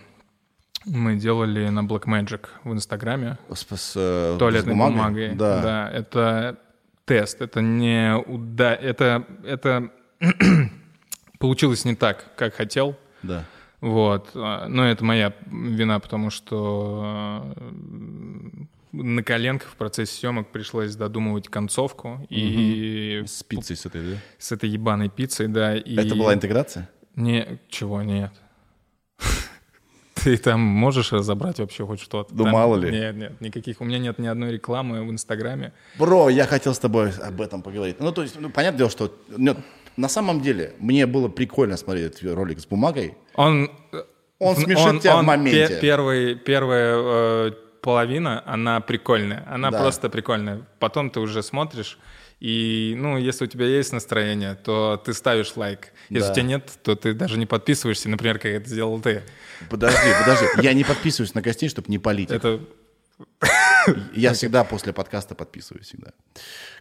мы делали на Blackmagic в Инстаграме. С, с, э, с туалетной бумагой? бумагой. Да. это тест, это не уда... это это получилось не так, как хотел. Да. Вот, а, но это моя вина, потому что э, на коленках в процессе съемок пришлось додумывать концовку и С пиццей с этой, да? с этой ебаной пиццей, да. И... Это была интеграция? Не, чего нет. Ты там можешь разобрать вообще хоть что-то? Ну, Там- мало ли. Нет, нет, никаких. У меня нет ни одной рекламы в Инстаграме. Бро, я хотел с тобой об этом поговорить. Ну, то есть, ну, понятное дело, что нет, на самом деле мне было прикольно смотреть этот ролик с бумагой. Он, Он смешит тебя в моменте. пе- первый, первая э, половина, она прикольная. Она Да. просто прикольная. Потом ты уже смотришь, И, ну, если у тебя есть настроение, то ты ставишь лайк. Если Да. у тебя нет, то ты даже не подписываешься, например, как это сделал ты. Подожди, подожди. Я не подписываюсь на гостей, чтобы не полить. их. Это Я всегда после подкаста подписываюсь всегда.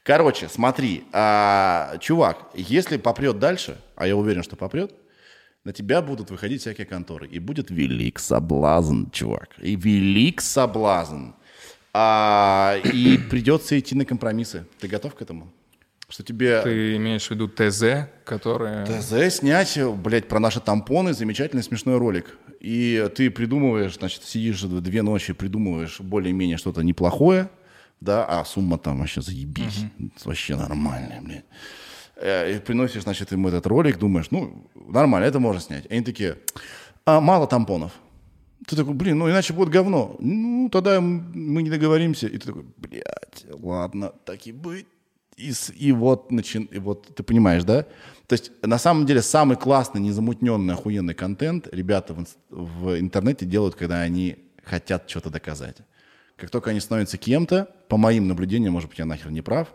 Короче, смотри, а, чувак, если попрет дальше, а я уверен, что попрет, на тебя будут выходить всякие конторы. И будет велик соблазн, чувак. И велик соблазн. А, и придется идти на компромиссы. Ты готов к этому? Что тебе ты имеешь в виду ТЗ, которое... ТЗ снять, блядь, про наши тампоны, замечательный смешной ролик. И ты придумываешь, значит, сидишь две ночи, придумываешь более-менее что-то неплохое, да, а сумма там вообще заебись, вообще нормальная, блядь. Э, И приносишь, значит, им этот ролик, думаешь, ну, нормально, это можно снять. И они такие, а, мало тампонов. Ты такой, блин, ну иначе будет говно. Ну, тогда мы не договоримся. И ты такой, блядь, ладно, так и быть. И, и вот, начин, и вот ты понимаешь, да? То есть, на самом деле, самый классный, незамутненный, охуенный контент ребята в, в интернете делают, когда они хотят что-то доказать. Как только они становятся кем-то, по моим наблюдениям, может быть, я нахер не прав,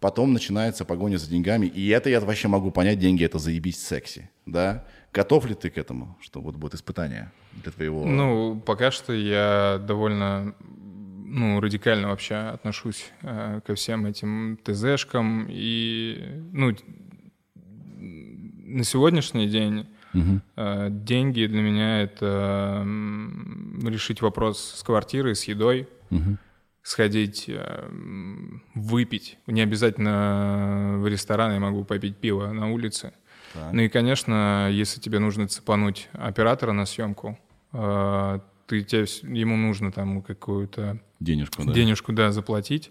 потом начинается погоня за деньгами. И это я вообще могу понять, деньги это заебись секси, да? Готов ли ты к этому, что вот будет испытание для твоего... Ну, пока что я довольно ну, радикально вообще отношусь э, ко всем этим ТЗшкам. И, ну, на сегодняшний день э, деньги для меня — это решить вопрос с квартирой, с едой, сходить э, выпить. Не обязательно в ресторан, я могу попить пиво на улице. Ну и, конечно, если тебе нужно цепануть оператора на съемку, ты, тебе, ему нужно там какую-то Денежку, да? денежку, да, заплатить,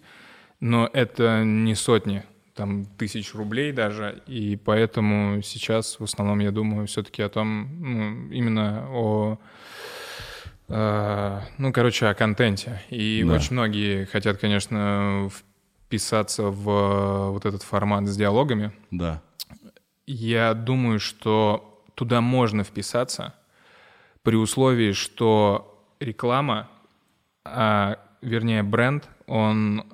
но это не сотни, там тысяч рублей даже, и поэтому сейчас в основном я думаю все-таки о том, ну, именно о э, ну, короче, о контенте. И Да. очень многие хотят, конечно, вписаться в вот этот формат с диалогами. Да. Я думаю, что туда можно вписаться при условии, что реклама, а, вернее бренд, он,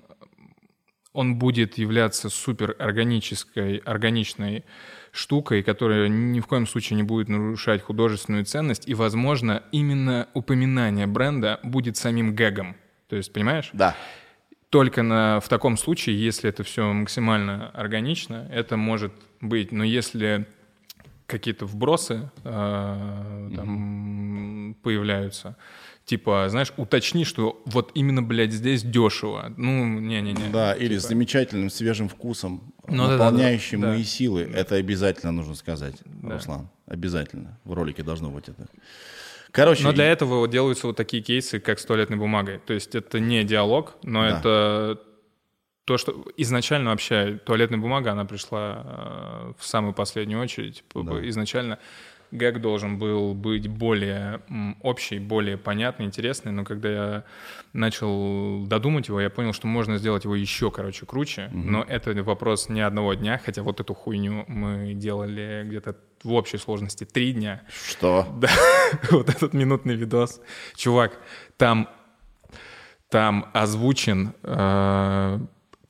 он будет являться супер органической, органичной штукой, которая ни в коем случае не будет нарушать художественную ценность, и, возможно, именно упоминание бренда будет самим гэгом. То есть, понимаешь? Да. Только на, в таком случае, если это все максимально органично, это может быть. Но если какие-то вбросы э, там появляются, типа, знаешь, уточни, что вот именно, блядь, здесь дешево. Ну, не-не-не. Да, или с замечательным свежим вкусом, Ну, да, наполняющим да, да. мои силы. Это обязательно нужно сказать, Да. Руслан. Обязательно. В ролике должно быть это. Короче, Но для этого вот делаются вот такие кейсы, как с туалетной бумагой. То есть это не диалог, но Да. это то, что изначально вообще туалетная бумага, она пришла э, в самую последнюю очередь. Да. Изначально гэг должен был быть более общий, более понятный, интересный, но когда я начал додумать его, я понял, что можно сделать его еще, короче, круче. Но это вопрос не одного дня, хотя вот эту хуйню мы делали где-то в общей сложности три дня. что? Да, вот этот минутный видос. Чувак, там, там озвучен, э,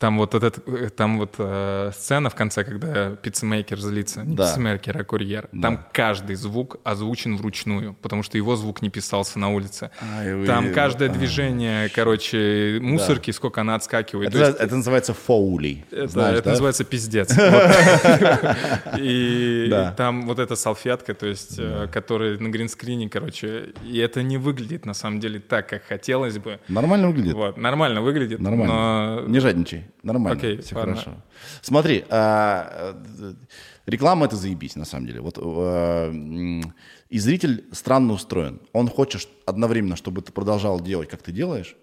там вот этот, э, там вот э, сцена в конце, когда пиццемейкер злится, не Да. пиццемейкер, а курьер. Там каждый звук озвучен вручную, потому что его звук не писался на улице. Вы- Там каждое а. движение, короче, мусорки, сколько она отскакивает. Это, То есть это называется фоули. это, знаешь, это да? называется пиздец. И Да. там вот эта салфетка, то есть, э, которая на гринскрине, короче, и это не выглядит на самом деле так, как хотелось бы. Нормально выглядит? Нормально выглядит, Нормально. но Не жадничай. Нормально. Окей, Все ладно. хорошо. Смотри, а, э, реклама это заебись, на самом деле. Вот м, и зритель странно устроен. Он хочет одновременно, чтобы ты продолжал делать, как ты делаешь,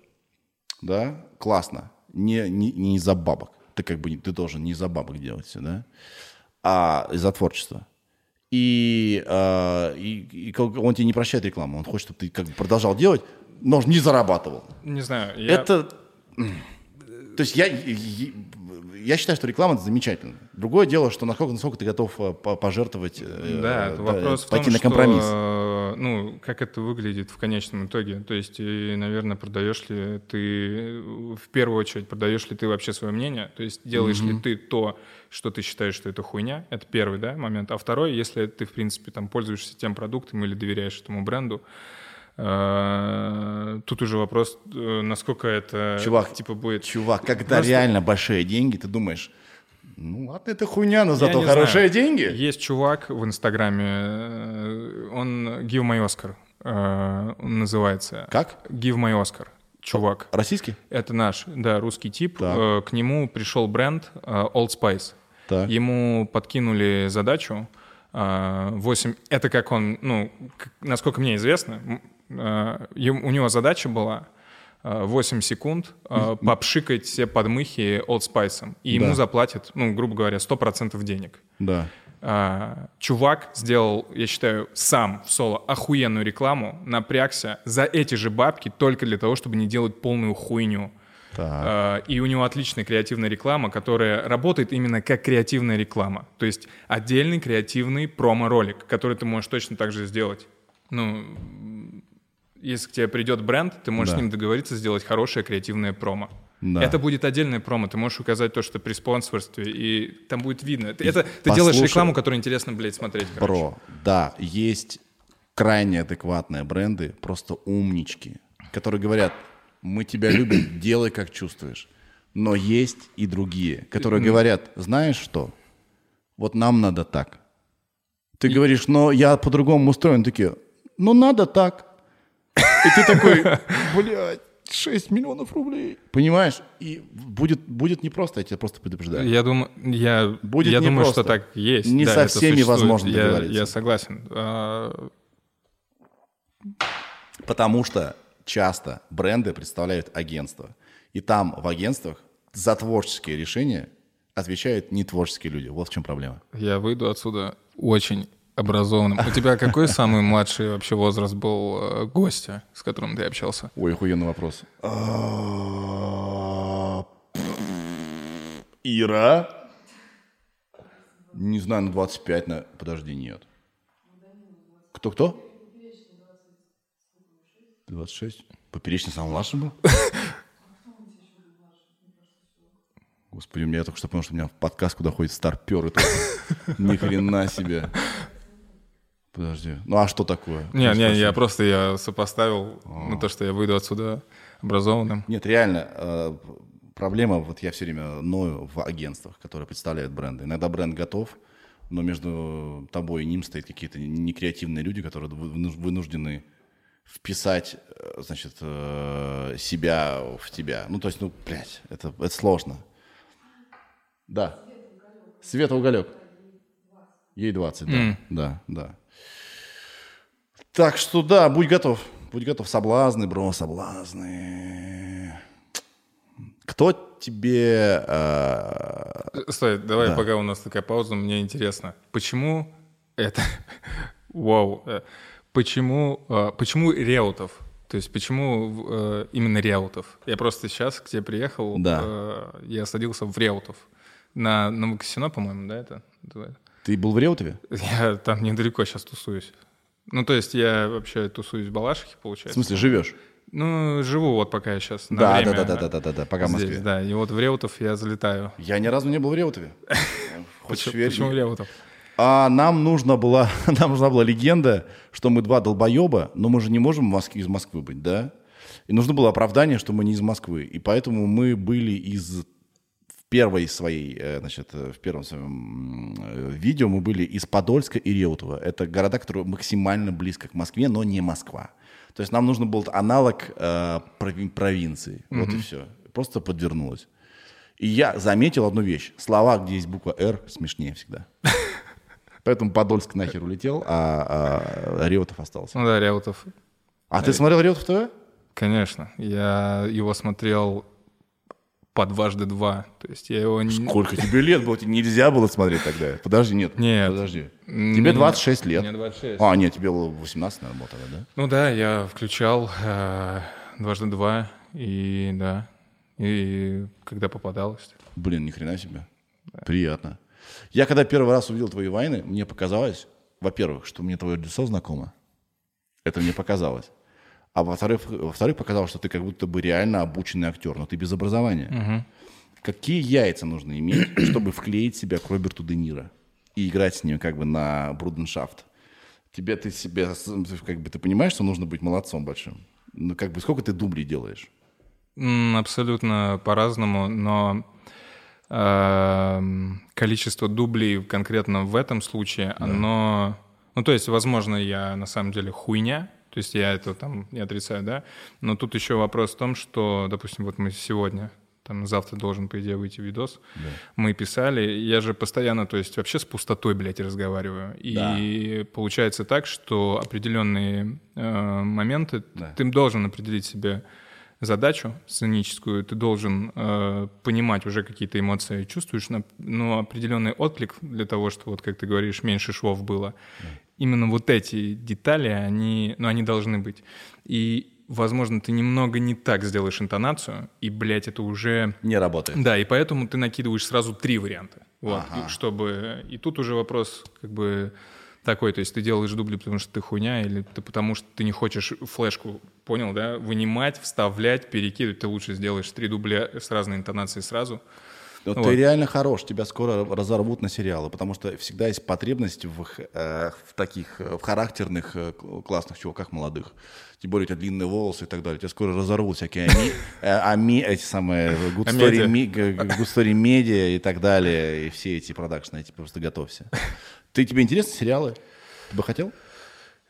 да, классно. Не, не, не из-за бабок. Ты как бы ты должен не из-за бабок делать все, да, а из-за творчества. И, э, и, и он тебе не прощает рекламу. Он хочет, чтобы ты как бы продолжал делать, но не зарабатывал. не знаю. Я... Это... То есть я, я, я считаю, что реклама это замечательно. Другое дело, что насколько, насколько ты готов э, по- пожертвовать, э, Да, вопрос в пойти том, на что, компромисс. э, ну, как это выглядит в конечном итоге. То есть, и, наверное, продаешь ли ты, в первую очередь, продаешь ли ты вообще свое мнение, то есть делаешь mm-hmm. ли ты то, что ты считаешь, что это хуйня, это первый, да, момент. А второй, если ты, в принципе, там пользуешься тем продуктом или доверяешь этому бренду, э, Тут уже вопрос, э, насколько это чувак, типа будет. Чувак, когда Просто... реально большие деньги, ты думаешь, ну ладно, это хуйня, но зато хорошие знаю. деньги. Есть чувак в Инстаграме, э, он Give My Oscar, он называется. Как? Give My Oscar чувак. Российский? Это наш, да, русский тип. Так. К нему пришел бренд Old Spice. Так. Ему подкинули задачу 8... А, это как он, ну, насколько мне известно, у него задача была 8 а, секунд попшикать все подмыхи Old Spice. И ему да. заплатят, ну, грубо говоря, 100% денег. Да. Чувак сделал, я считаю, сам в соло охуенную рекламу, напрягся за эти же бабки только для того, чтобы не делать полную хуйню. Так. И у него отличная креативная реклама, которая работает именно как креативная реклама. То есть отдельный креативный промо-ролик, который ты можешь точно так же сделать. Ну, если к тебе придет бренд, ты можешь да. с ним договориться сделать хорошее креативное промо. Да. Это будет отдельное промо. Ты можешь указать то, что при спонсорстве, и там будет видно. Это, это ты делаешь рекламу, которую интересно, блядь, смотреть. Короче. Бро, да, есть крайне адекватные бренды, просто умнички, которые говорят, мы тебя любим, делай как чувствуешь. Но есть и другие, которые говорят, знаешь что, вот нам надо так. Ты говоришь, но я по-другому устроен. Такие, ну надо так. И ты такой, блядь, 6 миллионов рублей. Понимаешь? И будет, будет непросто, я тебя просто предупреждаю. Я думаю, я, будет я думаю, что так есть. Не да, со всеми возможно я, договориться. Я согласен. А, Потому что часто бренды представляют агентства. И там в агентствах за творческие решения отвечают не творческие люди. Вот в чем проблема. Я выйду отсюда очень образованным. У тебя какой самый младший вообще возраст был э, гостя, с которым ты общался? Ой, охуенный вопрос. А, Ира? Не знаю, на 25, на... Подожди, нет. Кто-кто? 26? Поперечный самый младший был? Господи, у меня я только что понял, что у меня в подкаст, куда ходит старпер. Ни хрена себе. Подожди. Ну а что такое? Не, не, я просто я сопоставил на то, что я выйду отсюда образованным. Нет, реально, э, проблема, вот я все время ною в агентствах, которые представляют бренды. Иногда бренд готов, но между тобой и ним стоят какие-то некреативные люди, которые вынуждены вписать, э, значит, э, себя в тебя. Ну, то есть, ну, блядь, это, это сложно. Да. Света уголек. Ей 20, да. Mm. Да, да. Так что да, будь готов. Будь готов. Соблазны, бро, соблазны. Кто тебе... Э... Стой, давай, да. пока у нас такая пауза, мне интересно. Почему это... Вау. Э, Почему, э, почему Реутов? То есть почему э, именно Реутов? Я просто сейчас к тебе приехал, да. Э, я садился в Реутов. На Новокосино, по-моему, да, это Ты был в Реутове? Я там недалеко сейчас тусуюсь. Ну, то есть я вообще тусуюсь в Балашихе, получается. В смысле, живешь? Ну, живу вот пока я сейчас. Да, да, да, да, да, да, да, да, пока в Москве. Да, и вот в Реутов я залетаю. Я ни разу не был в Реутове. Почему в Реутов? А нам нужна была, нам нужна была легенда, что мы два долбоеба, но мы же не можем из Москвы быть, да? И нужно было оправдание, что мы не из Москвы. И поэтому мы были из первой своей, э, значит, э, в первом своем э, видео мы были из Подольска и Реутова. Это города, которые максимально близко к Москве, но не Москва. То есть нам нужно был аналог э, провинции. Mm-hmm. Вот и все. Просто подвернулось. И я заметил одну вещь. Слова, где есть буква «Р», смешнее всегда. Поэтому Подольск нахер улетел, а, а Реутов остался. Ну да, Реутов. А ты смотрел Реутов ТВ? Конечно. Я его смотрел по дважды два. То есть я его... Сколько тебе лет было? Тебе нельзя было смотреть тогда? Подожди, нет. Нет. Подожди. Тебе 26 лет. Мне 26. А, нет, тебе было 18, наверное, было тогда, да? Ну да, я включал э, дважды два, и да, и когда попадалось. Блин, ни хрена себе. Да. Приятно. Я когда первый раз увидел твои войны, мне показалось, во-первых, что мне твое лицо знакомо. Это мне показалось. А во-вторых, во-вторых, показалось, что ты как будто бы реально обученный актер, но ты без образования. Какие яйца нужно иметь, чтобы вклеить себя к Роберту Де Ниро и играть с ним как бы на бруденшафт? Тебе ты себе, как бы ты понимаешь, что нужно быть молодцом большим. Ну, как бы сколько ты дублей делаешь? Абсолютно по-разному, но эм, количество дублей конкретно в этом случае, оно... Ну, то есть, возможно, я на самом деле хуйня, то есть я это там не отрицаю, да, но тут еще вопрос в том, что, допустим, вот мы сегодня, там завтра должен, по идее, выйти видос, мы писали, я же постоянно, то есть вообще с пустотой, блядь, разговариваю, и получается так, что определенные э, моменты Да. ты должен определить себе задачу сценическую, ты должен э, понимать уже какие-то эмоции, чувствуешь, но определенный отклик для того, что вот, как ты говоришь, меньше швов было. Именно вот эти детали, они, ну, они должны быть. И, возможно, ты немного не так сделаешь интонацию, и, блядь, это уже... Не работает. Да, и поэтому ты накидываешь сразу три варианта. Вот, Ага. и чтобы... И тут уже вопрос как бы такой, то есть ты делаешь дубли, потому что ты хуйня, или ты потому что ты не хочешь флешку, понял, да, вынимать, вставлять, перекидывать, ты лучше сделаешь три дубля с разной интонацией сразу. Но Вот. ты реально хорош, тебя скоро разорвут на сериалы, потому что всегда есть потребность в, э, в таких, э, в характерных, э, классных чуваках молодых. Тем более у тебя длинные волосы и так далее. Тебя скоро разорвут всякие ами, э, ами- эти самые good story, ми- good story media и так далее, и все эти продакшны, эти просто готовься. Ты, тебе интересны сериалы? Ты бы хотел?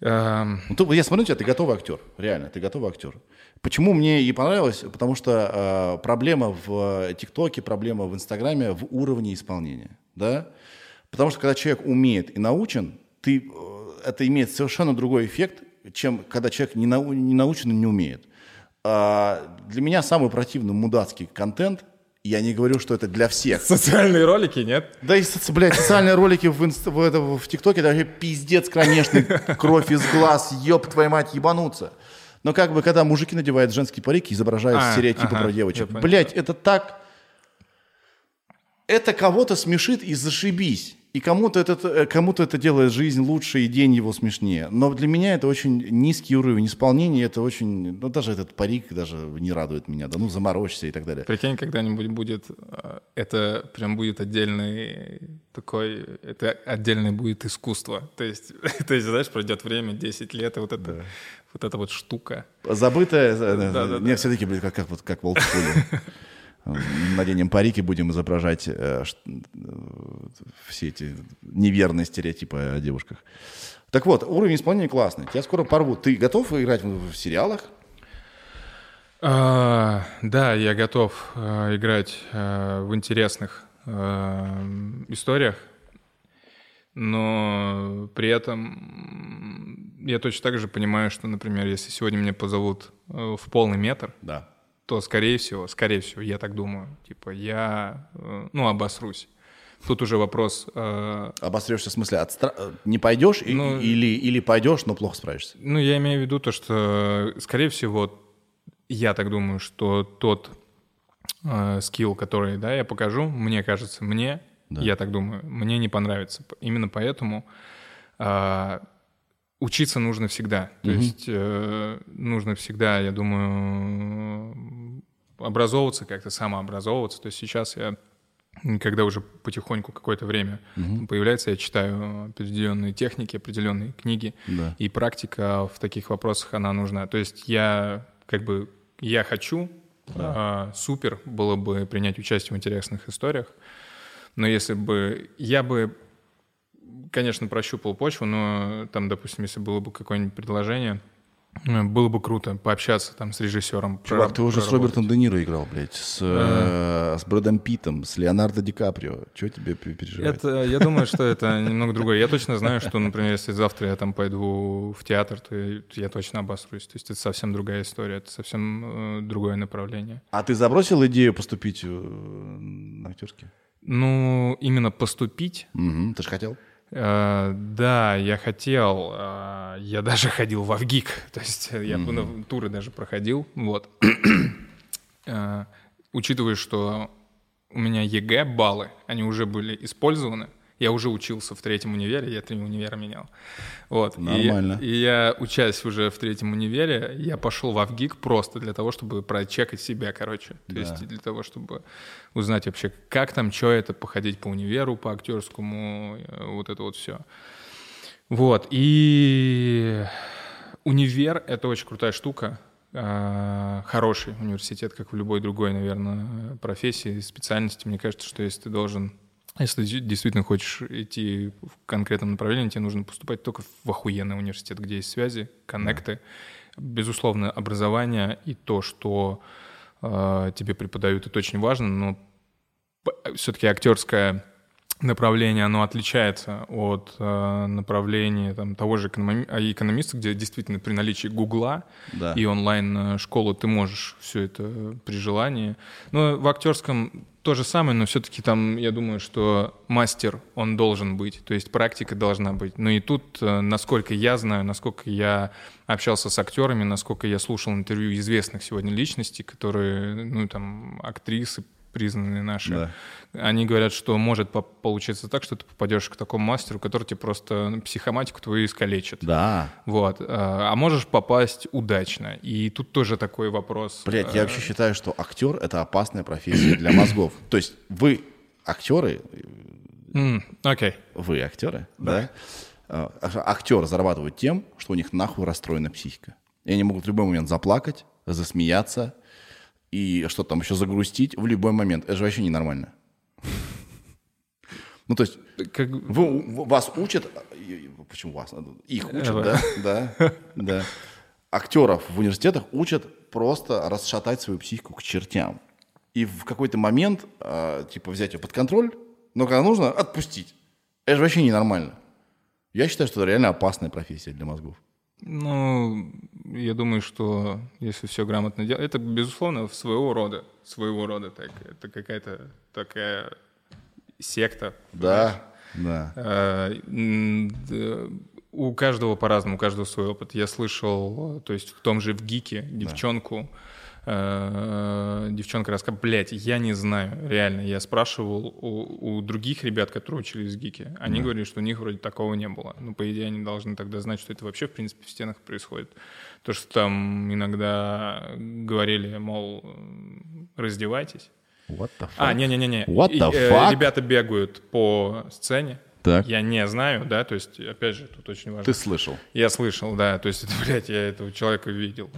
Эм, Ну, ты- я смотрю на тебя, ты готовый актер. Реально, ты готовый актер. Почему мне и понравилось? Потому что э, проблема в э, ТикТоке, проблема в Инстаграме в уровне исполнения. Да? Потому что когда человек умеет и научен, ты, э, это имеет совершенно другой эффект, чем когда человек не, нау- не научен и не умеет. А, для меня самый противный мудацкий контент, я не говорю, что это для всех, социальные ролики, нет? да и, соци- блядь, социальные ролики в, инст- в, это- в ТикТоке, это вообще пиздец кромешный, кровь из глаз, ёб твою мать, ебануться. Но как бы, когда мужики надевают женские парики, изображают А, стереотипы ага, про девочек. Блядь, это так... Это кого-то смешит и зашибись. И кому-то это, э, кому-то это делает жизнь лучше и день его смешнее. Но для меня это очень низкий уровень исполнения. Это очень... Ну, даже этот парик даже не радует меня. Да ну, заморочься и так далее. Прикинь, когда-нибудь будет, э, это прям будет отдельный такой, это отдельное будет искусство. То есть, то есть знаешь, пройдет время, 10 лет, и вот это, вот эта вот штука. Забытое, э, Да-да-да. не все-таки, блин, как, как, как в олдскуле. Наденем парики, будем изображать э, э, все эти неверные стереотипы о девушках. Так вот, уровень исполнения классный. Тебя скоро порвут. Ты готов играть в, в сериалах? А, да, я готов э, играть в интересных историях, но при этом я точно так же понимаю, что, например, если сегодня меня позовут в полный метр, Да. То, скорее всего, скорее всего, я так думаю, типа, я, э, ну, обосрусь. Тут уже вопрос, э, Обосрешься в смысле, от стра- не пойдешь и- Ну, или, или пойдешь, но плохо справишься? ну, я имею в виду то, что, скорее всего, я так думаю, что тот э, скилл, который, да, я покажу, мне кажется, мне, я так думаю, мне не понравится. Именно поэтому э, учиться нужно всегда. То есть э, нужно всегда, я думаю, образовываться как-то, самообразовываться. То есть сейчас я когда уже потихоньку какое-то время появляется, я читаю определенные техники, определенные книги, Да. и практика в таких вопросах, она нужна. То есть я как бы, я хочу, а, супер было бы принять участие в интересных историях, но если бы, я бы, конечно, прощупал почву, но там, допустим, если было бы какое-нибудь предложение, э, было бы круто пообщаться там с режиссером. Чувак, ты уже с. Робертом Де Ниро играл, блядь, с, э, с Брэдом Питтом, с Леонардо Ди Каприо. Чего тебе пе- переживать? Это, я думаю, что это немного другое. Я точно знаю, что, например, если завтра я там пойду в театр, то я, точно обосрусь. То есть это совсем другая история, это совсем э, другое направление. А ты забросил идею поступить э, на актерский? Ну, именно поступить, Мгм, Ты же хотел? Э, да, я хотел, э, я даже ходил во ВГИК, то есть я на туры даже проходил, вот. Э, Учитывая, что у меня ЕГЭ баллы, они уже были использованы, Я уже учился в третьем универе, я три универа менял. Вот. Нормально. И, и я, учась уже в третьем универе, я пошел в Авгик просто для того, чтобы прочекать себя, короче. То Да. есть для того, чтобы узнать вообще, как там, что это, походить по универу, по актерскому, э, вот это вот все. Вот. И универ — это очень крутая штука. А, Хороший университет, как в любой другой, наверное, профессии, специальности. Мне кажется, что если ты должен если ты действительно хочешь идти в конкретном направлении, тебе нужно поступать только в охуенный университет, где есть связи, коннекты, безусловно, образование и то, что э, тебе преподают, это очень важно, но все-таки актерское направление, оно отличается от э, направления там, того же экономи- а, экономиста, где действительно при наличии Гугла Да. и онлайн-школы ты можешь все это при желании. Но в актерском то же самое, но все-таки там, я думаю, что мастер, он должен быть, то есть практика должна быть. Но и тут, э, насколько я знаю, насколько я общался с актерами, насколько я слушал интервью известных сегодня личностей, которые, ну, там, актрисы, признанные наши, Да. они говорят, что может по- получиться так, что ты попадешь к такому мастеру, который тебе просто ну, психоматику твою искалечит. Да. Вот. э, А можешь попасть удачно. И тут тоже такой вопрос. Блять, я Э, вообще считаю, что актер — это опасная профессия для мозгов. То есть вы актеры, Окей. вы актеры, да? А, Актеры зарабатывают тем, что у них нахуй расстроена психика. И они могут в любой момент заплакать, засмеяться и что там еще загрустить в любой момент. Это же вообще ненормально. Ну, то есть Как... вы, вас учат, почему вас? Их учат, да? Да, да. Актеров в университетах учат просто расшатать свою психику к чертям. И в какой-то момент, а, типа, взять ее под контроль, но когда нужно, отпустить. Это же вообще ненормально. Я считаю, что это реально опасная профессия для мозгов. Ну, я думаю, что если все грамотно делать, это, безусловно, своего рода, своего рода так, это какая-то такая секта. Да, да. Э, У каждого по-разному, у каждого свой опыт. Я слышал, то есть в том же в ГИКе девчонку, э, девчонка рассказывала, блядь, я не знаю, реально. Я спрашивал у, у других ребят, которые учились в ГИКе, они говорили, что у них вроде такого не было. Ну, по идее, они должны тогда знать, что это вообще, в принципе, в стенах происходит. То, что там иногда говорили, мол, раздевайтесь. What the fuck? А, не-не-не. What the э, fuck? Ребята бегают по сцене. Так. Я не знаю, да, то есть, опять же, тут очень важно. Ты слышал. Я слышал, да, то есть, это, блядь, я этого человека видел.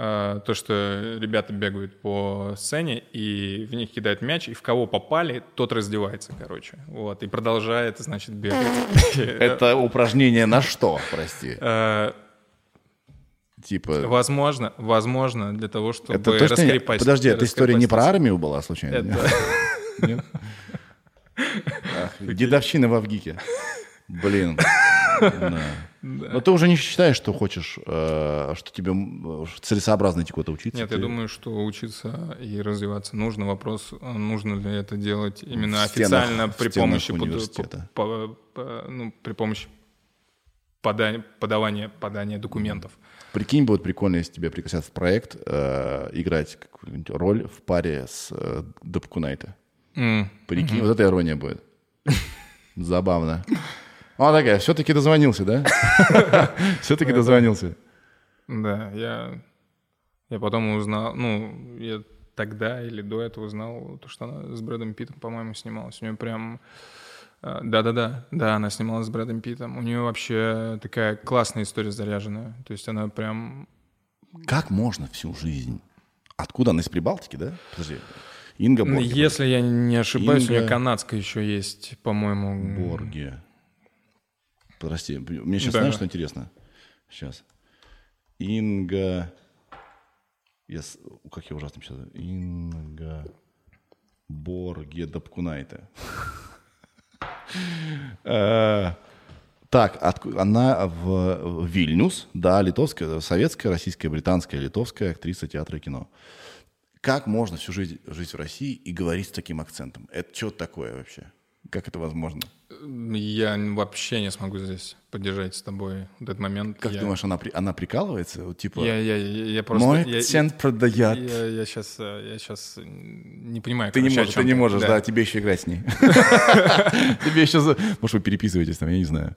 А, То, что ребята бегают по сцене, и в них кидают мяч, и в кого попали, тот раздевается, короче. Вот, и продолжает, значит, бегать. Это упражнение на что, прости? Э, Типа... Возможно, возможно, для того, чтобы Это точно... раскрепостить- Подожди, эта история не про армию была, случайно? Это- Дедовщина в Авгике. Блин. Но ты уже не считаешь, что хочешь, э, что тебе целесообразно идти куда-то учиться? Нет, я думаю, что учиться и развиваться нужно. Вопрос, а нужно ли это делать именно официально в при помощи, ну, при помощи пода- подавания, подания документов. Прикинь, будет прикольно, если тебя пригласят в проект э, играть какую-нибудь роль в паре с э, Дапкунайта. М, Прикинь, вот это ирония будет. Забавно. Она такая, все-таки дозвонился, да? Все-таки дозвонился. Да, я, я потом узнал, ну, я тогда или до этого узнал, то, что она с Брэдом Питтом, по-моему, снималась. У нее прям... э, Да-да-да, да, она снималась с Брэдом Питтом. У нее вообще такая классная история заряженная. То есть она прям Как можно всю жизнь? Откуда она из Прибалтики, да? Подожди. Инга Борге. Если я не ошибаюсь, у Инга- нее канадская еще есть, по-моему. Борге. Прости, мне сейчас Да. знаешь, что интересно? Сейчас. Инга... Я с- Как я ужасно сейчас... Инга... Борге Дапкунайте. Э, Так, она в в Вильнюс, да, литовская, советская, российская, британская, литовская актриса театра и кино. Как можно всю жизнь жить в России и говорить с таким акцентом? Это что такое вообще? Как это возможно? Я вообще не смогу здесь поддержать с тобой вот этот момент. Как я, думаешь, она, она прикалывается? Вот, типа, Я, я, я, я просто... мой я, акцент продает. Я, я, сейчас, я сейчас не понимаю, Ты не короче, о можешь, ты не можешь, да, тебе еще играть с ней. Тебе еще... Может, вы переписываетесь там, я не знаю.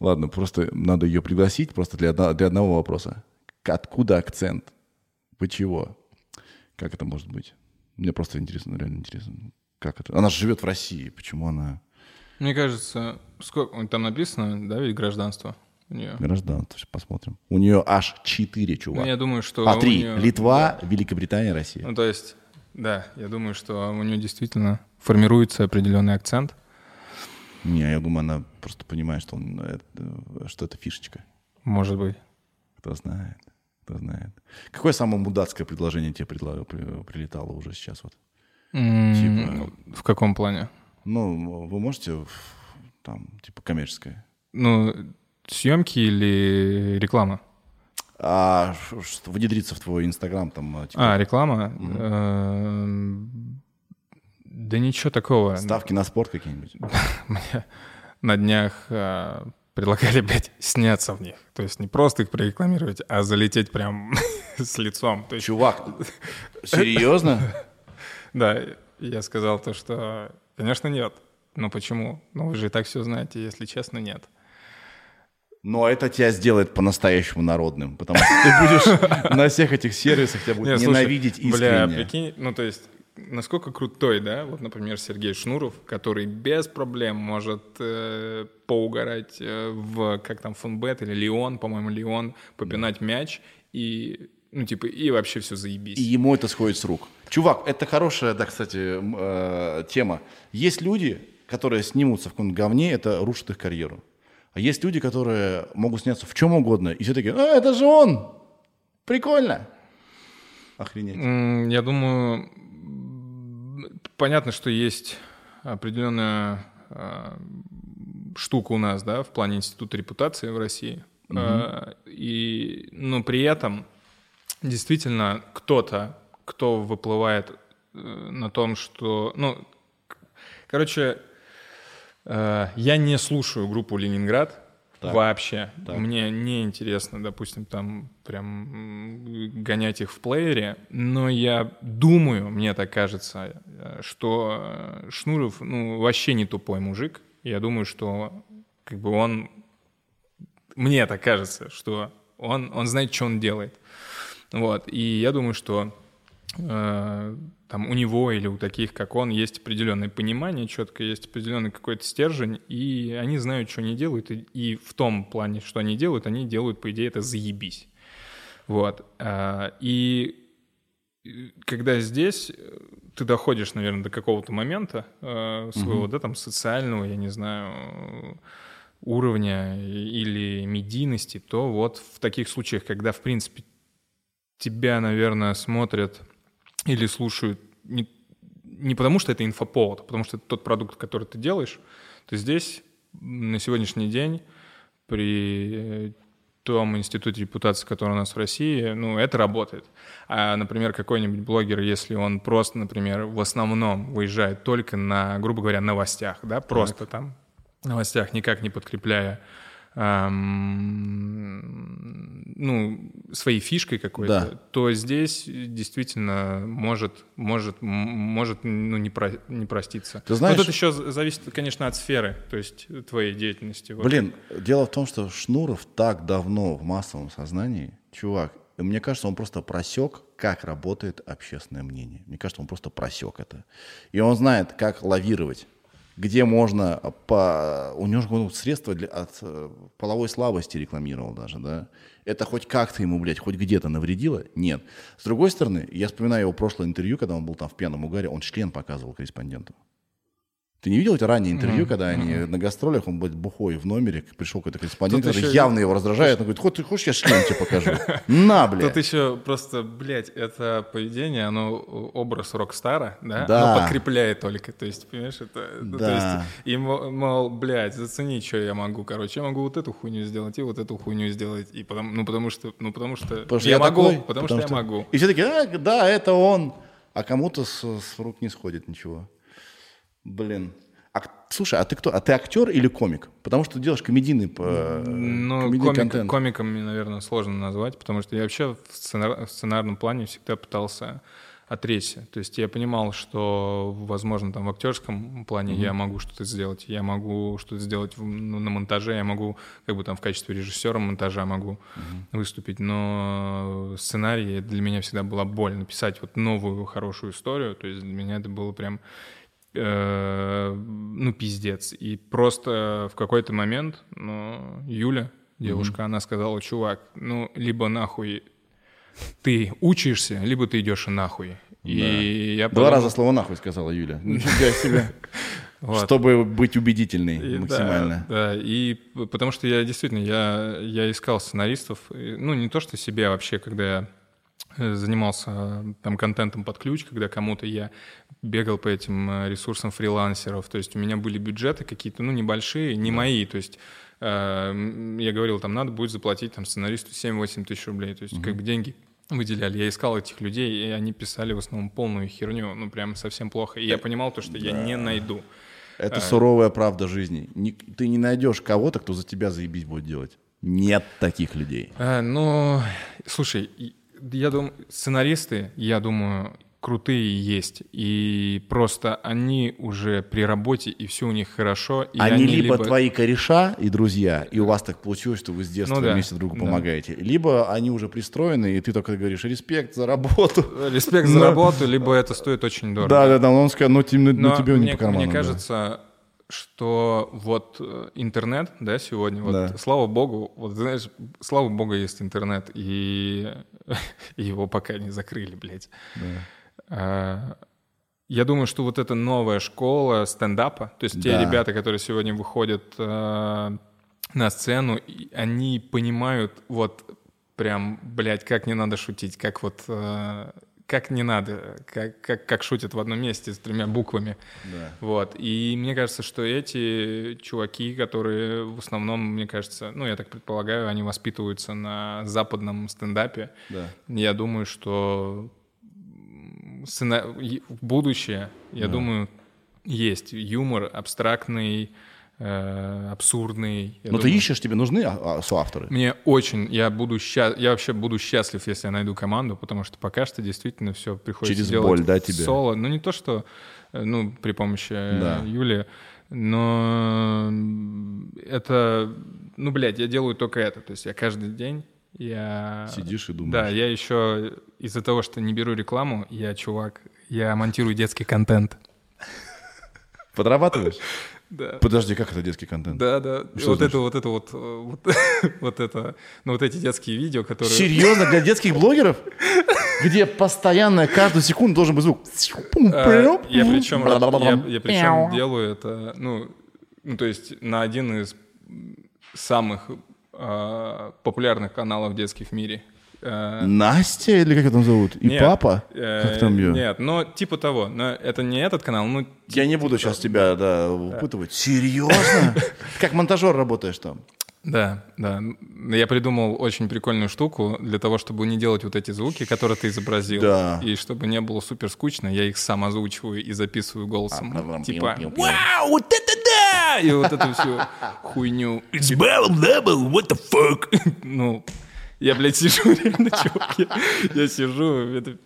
Ладно, просто надо ее пригласить просто для, одно- для одного вопроса. Откуда акцент? Чего? Как это может быть? Мне просто интересно, реально интересно. Как это? Она же живет в России. Почему она Мне кажется, сколько там написано, да, ведь гражданство у нее. гражданство? Сейчас посмотрим. У нее аж четыре, Ну, чувак. я думаю, что а три. неё- Литва, Великобритания, Россия. Ну, то есть, да, я думаю, что у нее действительно формируется определенный акцент. Не, я думаю, она просто понимает, что, он, это, что это фишечка. Может быть. Кто знает, кто знает. Какое самое мудацкое предложение тебе прилетало уже сейчас? Вот? Типа- В каком плане? Ну, вы можете там, типа, коммерческое? Ну, съемки или реклама? А что внедриться в твой Инстаграм там, типа, А, реклама? Эм, Да ничего такого. ставки на спорт какие-нибудь? Мне на днях а, предлагали, блядь, сняться в них. То есть не просто их прорекламировать, а залететь прям с лицом. Чувак, серьезно? Да, я сказал то, что, конечно, нет. Но почему? Ну, вы же и так все знаете, если честно, нет. Но это тебя сделает по-настоящему народным, потому что ты будешь на всех этих сервисах, тебя будут ненавидеть Бля, искренне. прикинь, ну то есть, насколько крутой, да, вот, например, Сергей Шнуров, который без проблем может э, поугарать э, в, как там, Фонбет или Леон, по-моему, Леон, попинать мяч и, ну, типа, и вообще все заебись. И ему это сходит с рук. Чувак, это хорошая, да, кстати, э, тема. Есть люди, которые снимутся в каком-нибудь говне, это рушит их карьеру. А есть люди, которые могут сняться в чем угодно, и все такие, а, это же он! Прикольно! Охренеть. Я думаю, понятно, что есть определенная а, штука у нас, да, в плане института репутации в России. А, И, но при этом действительно кто-то, кто выплывает э, на том, что, ну, короче, э, я не слушаю группу Ленинград вообще. Мне не интересно, допустим, там прям гонять их в плеере, но я думаю, мне так кажется, э, что Шнуров, ну, вообще не тупой мужик. Я думаю, что как бы он мне так кажется, что он, он знает, что он делает. Вот. И я думаю, что там у него или у таких, как он, есть определенное понимание, четко есть определенный какой-то стержень, и они знают, что они делают, и, и в том плане, что они делают, они делают, по идее, это заебись. Вот. А, И э, когда здесь э, ты доходишь, наверное, до какого-то момента э, своего, да, там, социального, я не знаю, э, уровня или медийности, то вот в таких случаях, когда, в принципе, тебя, наверное, смотрят или слушают не, не потому, что это инфоповод, а потому что это тот продукт, который ты делаешь, то здесь на сегодняшний день при э, том институте репутации, который у нас в России, ну, это работает. А, например, какой-нибудь блогер, если он просто, например, в основном выезжает только на, грубо говоря, новостях, да, просто там новостях, никак не подкрепляя ам, ну, своей фишкой какой-то, Да. то здесь действительно может, может, может ну, не, про- не проститься. Ты знаешь- Но тут еще зависит, конечно, от сферы, то есть твоей деятельности. Вот. Блин, дело в том, что Шнуров так давно в массовом сознании, чувак, и мне кажется, он просто просек, как работает общественное мнение. Мне кажется, он просто просек это. И он знает, как лавировать, где можно по... У него же ну, средства для... от э, половой слабости рекламировал даже, да? Это хоть как-то ему, блядь, хоть где-то навредило? Нет. С другой стороны, я вспоминаю его прошлое интервью, когда он был там в пьяном угаре, он член показывал корреспонденту. Ты не видел эти ранние интервью, когда они на гастролях, он будет бухой в номере, пришел какой-то корреспондент, Тут который еще- явно его раздражает, он говорит, хоть ты хочешь, я шлем тебе покажу? На, Тут блядь. еще просто, блядь, это поведение, оно образ рок-стара, да? Да. Оно подкрепляет только, то есть, понимаешь, это... ну, то Да. есть, и, мо- мол, блядь, зацени, что я могу, короче, я могу вот эту хуйню сделать и вот эту хуйню сделать, и потому, ну, потому что, ну, потому что, Потому что я, я могу, такой, потому, что, я могу. И все таки а, да, это он. А кому-то с, с рук не сходит ничего. Блин. А, слушай, а ты кто? А ты актер или комик? Потому что ты делаешь комедийный, э, Ну, комедийный комик- контент. комиком, наверное, сложно назвать, потому что я вообще в, сценар- в сценарном плане всегда пытался отречься. То есть я понимал, что, возможно, там в актерском плане я могу что-то сделать, я могу что-то сделать в- ну, на монтаже, я могу как бы там в качестве режиссера монтажа могу выступить, но сценарий для меня всегда была боль написать вот новую хорошую историю. То есть для меня это было прям э, ну, пиздец. И просто в какой-то момент, ну, Юля, девушка, она сказала, чувак, ну, либо нахуй ты учишься, либо ты идешь нахуй. И я Два подумал- раза слово нахуй сказала Юля. Нифига себе. Вот. Чтобы быть убедительной И максимально. Да, да, и потому что я действительно, я, я искал сценаристов, ну, не то, что себе а вообще, когда я занимался э, там контентом под ключ, когда кому-то я бегал по этим э, ресурсам фрилансеров, то есть у меня были бюджеты какие-то, ну, небольшие, не мои, то есть э, я говорил, там, надо будет заплатить там сценаристу 7-8 тысяч рублей, то есть как бы деньги выделяли. Я искал этих людей, и они писали в основном полную херню, ну, прям совсем плохо. И я понимал то, что я не найду. Это суровая правда жизни. Ни- Ты не найдешь кого-то, кто за тебя заебись будет делать. Нет таких людей. А, ну, слушай, я думаю, сценаристы, я думаю, крутые есть. И просто они уже при работе, и все у них хорошо. И они, либо, твои кореша и друзья, и у вас так получилось, что вы с детства Ну да, вместе другу да. помогаете, либо они уже пристроены, и ты только говоришь респект за работу. Респект за Но- работу, либо это стоит очень дорого. Да, да, да, он скажет, ну, тебе, ну, Но тебе не мне, по карману. мне да. Что вот э, интернет, да, сегодня, вот, Да. слава богу, вот знаешь, слава богу, есть интернет, и, его пока не закрыли, блядь. А, Я думаю, что вот эта новая школа стендапа, то есть те Да. ребята, которые сегодня выходят э, на сцену, они понимают вот прям, блядь, как не надо шутить, как вот э, как не надо, как, как, как шутят в одном месте с тремя буквами. Да. Вот. И мне кажется, что эти чуваки, которые в основном, мне кажется, ну, я так предполагаю, они воспитываются на западном стендапе. Да. Я думаю, что сцена- будущее, я думаю, есть юмор абстрактный, э, абсурдный. Но Ну, ты думаю, ищешь, тебе нужны а, а, соавторы? мне очень, я буду счастлив, я вообще буду счастлив, если я найду команду, потому что пока что действительно все приходится Через делать боль, да, тебе? соло. Ну не то, что, э, ну при помощи э, Да. Юли, но это, ну блядь, я делаю только это, то есть я каждый день я Сидишь и думаешь. Да, я еще из-за того, что не беру рекламу, я чувак, я монтирую детский контент. Подрабатываешь? Да. Подожди, как это детский контент? Да, да. И Что вот это, вот это вот, э, вот, вот это, ну вот эти детские видео, которые. Серьезно, для детских блогеров? Где постоянно, каждую секунду должен быть звук. А, Я причем, я, я причем делаю это, ну, ну, то есть на один из самых а, популярных каналов детских в мире. А, Настя или как ее там зовут? И нет, папа? э, Как там ее? Нет, но типа того. Но это не этот канал, ну... Я не буду сейчас тебя да, выпытывать. Серьезно? Как монтажер работаешь там? Да, да. Я придумал очень прикольную штуку для того, чтобы не делать вот эти звуки, которые ты изобразил. Да. И чтобы не было супер скучно, я их сам озвучиваю и записываю голосом. А, типа, пиу, пиу, пиу. вау, вот это да! И вот эту всю хуйню. It's double, what the fuck? Ну, я, блядь, сижу реально, чувак. Я, я сижу, это...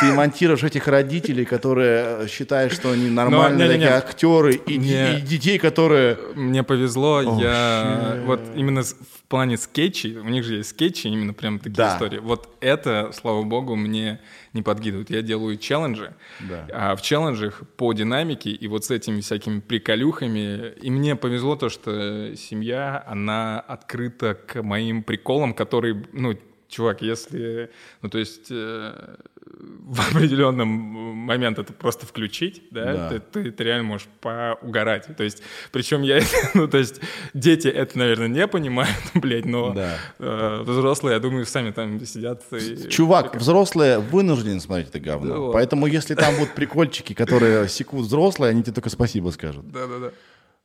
Ты монтируешь этих родителей, которые считают, что они нормальные не-не-не. такие актеры, и, Не. и детей, которые... Мне повезло, О, я shit. вот именно плане скетчей, у них же есть скетчи, именно прям такие Да. истории. Вот это, слава богу, мне не подкидывают. Я делаю челленджи, Да. а в челленджах по динамике и вот с этими всякими приколюхами. И мне повезло то, что семья, она открыта к моим приколам, которые, ну, чувак, если, ну, то есть э, в определенном момент это просто включить, да, Да. Ты, ты, ты реально можешь поугарать. То есть, причем я, ну, то есть, дети это, наверное, не понимают, блядь, но Да. э, взрослые, я думаю, сами там сидят. и- Чувак, взрослые вынуждены смотреть это говно. Да. Поэтому если там будут прикольчики, которые секут взрослые, они тебе только спасибо скажут. Да-да-да.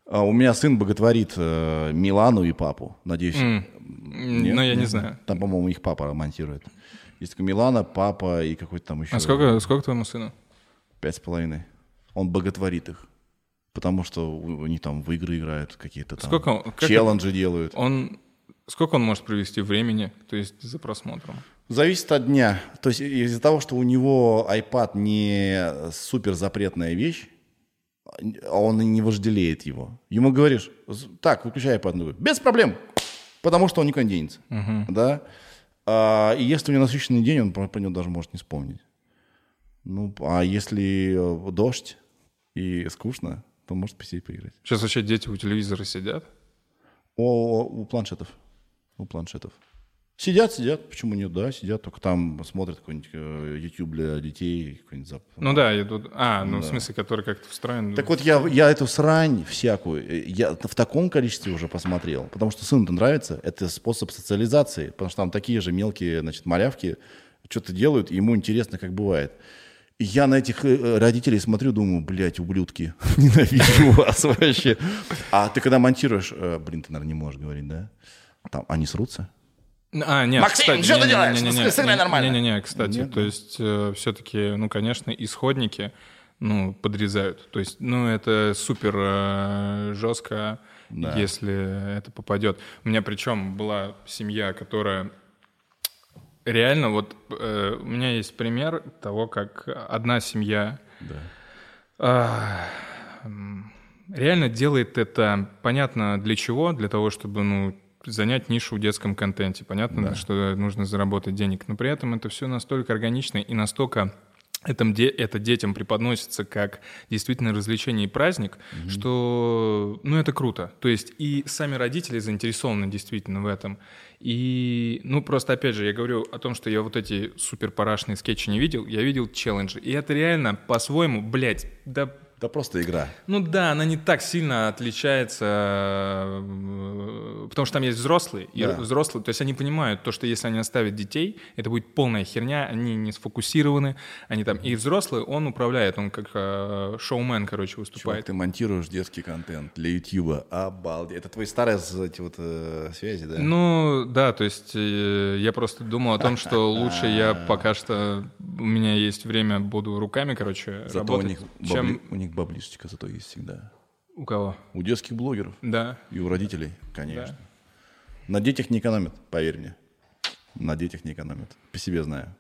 А у меня сын боготворит э, Милану и папу. Надеюсь. М, Нет? Ну, я не знаю. Там, по-моему, их папа монтирует. Есть такой Милана, папа и какой-то там еще. А сколько, сколько твоему сыну? Пять с половиной. Он боготворит их. Потому что они там в игры играют, какие-то там Сколько как челленджи делают. Он... Сколько он может провести времени, то есть за просмотром? Зависит от дня. То есть из-за того, что у него iPad не супер запретная вещь, а он и не вожделеет его. Ему говоришь, «З- так, выключай iPad. Он говорит, без проблем, потому что он никуда не денется. Да? А, и если у него насыщенный день, он про, него даже может не вспомнить. Ну, а если э, дождь и скучно, то может посидеть поиграть. Сейчас вообще дети у телевизора сидят? О, у планшетов. У планшетов. Сидят, сидят. Почему нет? Да, сидят. Только там смотрят какой-нибудь э, YouTube для детей. Какой-нибудь зап- Ну да, идут... А, ну в смысле, который как-то встроен. Так вот, я, я эту срань всякую, э, я в таком количестве уже посмотрел, потому что сыну-то нравится. Это способ социализации, потому что там такие же мелкие, значит, малявки что-то делают, и ему интересно, как бывает. Я на этих э, родителей смотрю, думаю, блядь, ублюдки, ненавижу вас вообще. А ты когда монтируешь, блин, ты, наверное, не можешь говорить, да? Там они срутся? А, нет, Максим, кстати, что ты не- не- делаешь? не- не- не- Сыграй не- нормально. Не-не-не, кстати, то есть все-таки, ну, конечно, исходники, ну, подрезают. То есть, ну, это супер э, жестко, если это попадет. У меня причем была семья, которая реально, вот э, у меня есть пример того, как одна семья а, м, реально делает это понятно для чего, для того, чтобы, ну, занять нишу в детском контенте. Понятно, что нужно заработать денег, но при этом это все настолько органично и настолько этом де- это детям преподносится как действительно развлечение и праздник, что, ну, это круто. То есть и сами родители заинтересованы действительно в этом. И, ну, просто, опять же, я говорю о том, что я вот эти супер парашные скетчи не видел, я видел челленджи. И это реально по-своему, блядь, да Да просто игра. ну да, она не так сильно отличается, э, потому что там есть взрослые, и Да. взрослые, то есть они понимают то, что если они оставят детей, это будет полная херня, они не сфокусированы, они там, и взрослый, он управляет, он как э, шоумен, короче, Чувак, выступает. ты монтируешь детский контент для Ютьюба. Обалдеть. Это твои старые эти вот э, связи, да? Ну, да, то есть э, я просто думал о том, что лучше я пока что, у меня есть время, буду руками, короче, Зато у работать, них, чем у них баблишечка зато есть всегда. у кого. У детских блогеров Да. и у родителей, конечно. На детях не экономят, поверь мне. На детях не экономят. По себе знаю.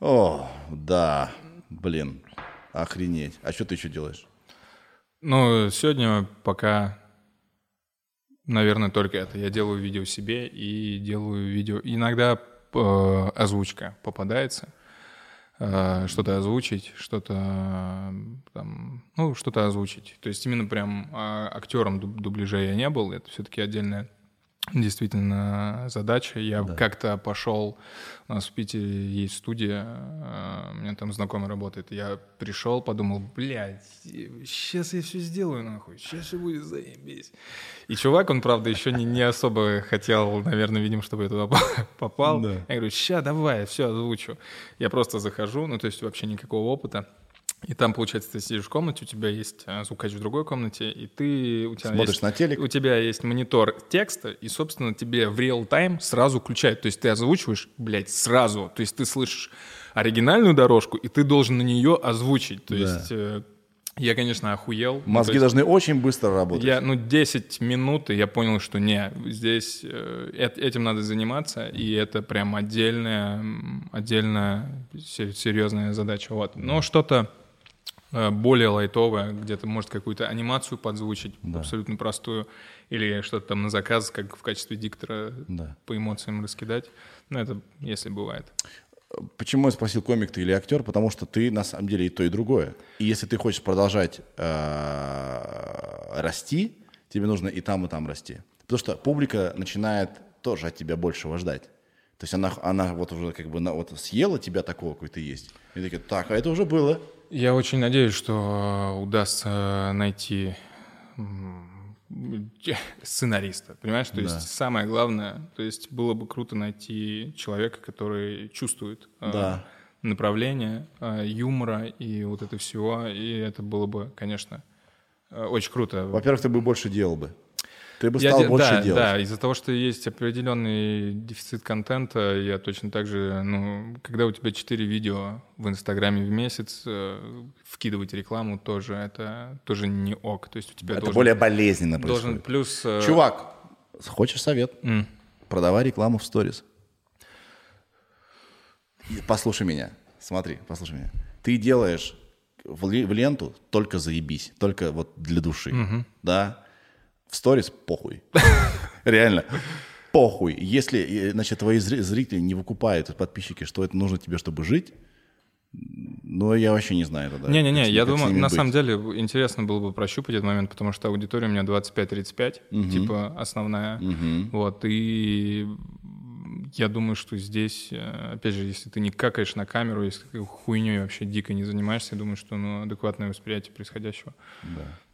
О, да. Блин. Охренеть. А что ты еще делаешь? Ну, сегодня пока, наверное, только это. Я делаю видео себе и делаю видео. Иногда э, озвучка попадается. Э, что-то озвучить, что-то там, ну, что-то озвучить. То есть именно прям э, актером дуб- дубляжа я не был. Это все-таки отдельная действительно задача. Я как-то пошел, у нас в Питере есть студия, э, у меня там знакомый работает. Я пришел, подумал, блядь, сейчас я все сделаю нахуй, сейчас все будет заебись. И чувак, он, правда, еще не, не особо хотел, наверное, видимо, чтобы я туда попал. Да. Я говорю, ща, давай, все озвучу. Я просто захожу, ну, то есть вообще никакого опыта. И там, получается, ты сидишь в комнате, у тебя есть а, звукач в другой комнате, и ты... У тебя Смотришь есть, на телек. У тебя есть монитор текста, и, собственно, тебе в реал-тайм сразу включают. То есть ты озвучиваешь, блядь, сразу. То есть ты слышишь оригинальную дорожку, и ты должен на нее озвучить. То Да. есть э, я, конечно, охуел. Ну, Мозги есть должны очень быстро работать. я, ну, 10 минут, и я понял, что не, здесь э, эт- этим надо заниматься, и это прям отдельная, отдельная се- серьезная задача. Вот. Но что-то э, более лайтовое, где-то, может, какую-то анимацию подзвучить, абсолютно простую, или что-то там на заказ, как в качестве диктора Да. по эмоциям раскидать. Ну, это если бывает. Почему я спросил, комик ты или актер? Потому что ты на самом деле и то, и другое. И если ты хочешь продолжать э, расти, тебе нужно и там, и там расти. Потому что публика начинает тоже от тебя большего ждать. То есть она, она вот уже как бы на, вот съела тебя такого, какой ты есть. И такие, так, а это уже было. Я очень надеюсь, что э, удастся найти м, сценариста, понимаешь? То есть самое главное, то есть было бы круто найти человека, который чувствует э, Да. направление э, юмора и вот это всего, и это было бы, конечно, э, очень круто. Во-первых, ты бы больше делал бы. Ты бы Я стал де- больше да, делать. Да, из-за того, что есть определенный дефицит контента, я точно так же, ну, когда у тебя 4 видео в Инстаграме в месяц, э, вкидывать рекламу тоже, это тоже не ок. То есть у тебя Это должен, более болезненно должен происходит. плюс... э, Чувак, хочешь совет? м, Продавай рекламу в сторис. Послушай меня. Смотри, послушай меня. Ты делаешь в, ле- в ленту только заебись, только вот для души. Да? В сторис похуй. Реально. Похуй. Если, э, значит, твои зри- зрители не выкупают, подписчики, что это нужно тебе, чтобы жить, ну, я вообще не знаю тогда. Не-не-не, я думаю, на быть. самом деле интересно было бы прощупать этот момент, потому что аудитория у меня 25-35, типа основная. Вот, и я думаю, что здесь, э, опять же, если ты не какаешь на камеру, если ты хуйней вообще дико не занимаешься, я думаю, что ну, адекватное восприятие происходящего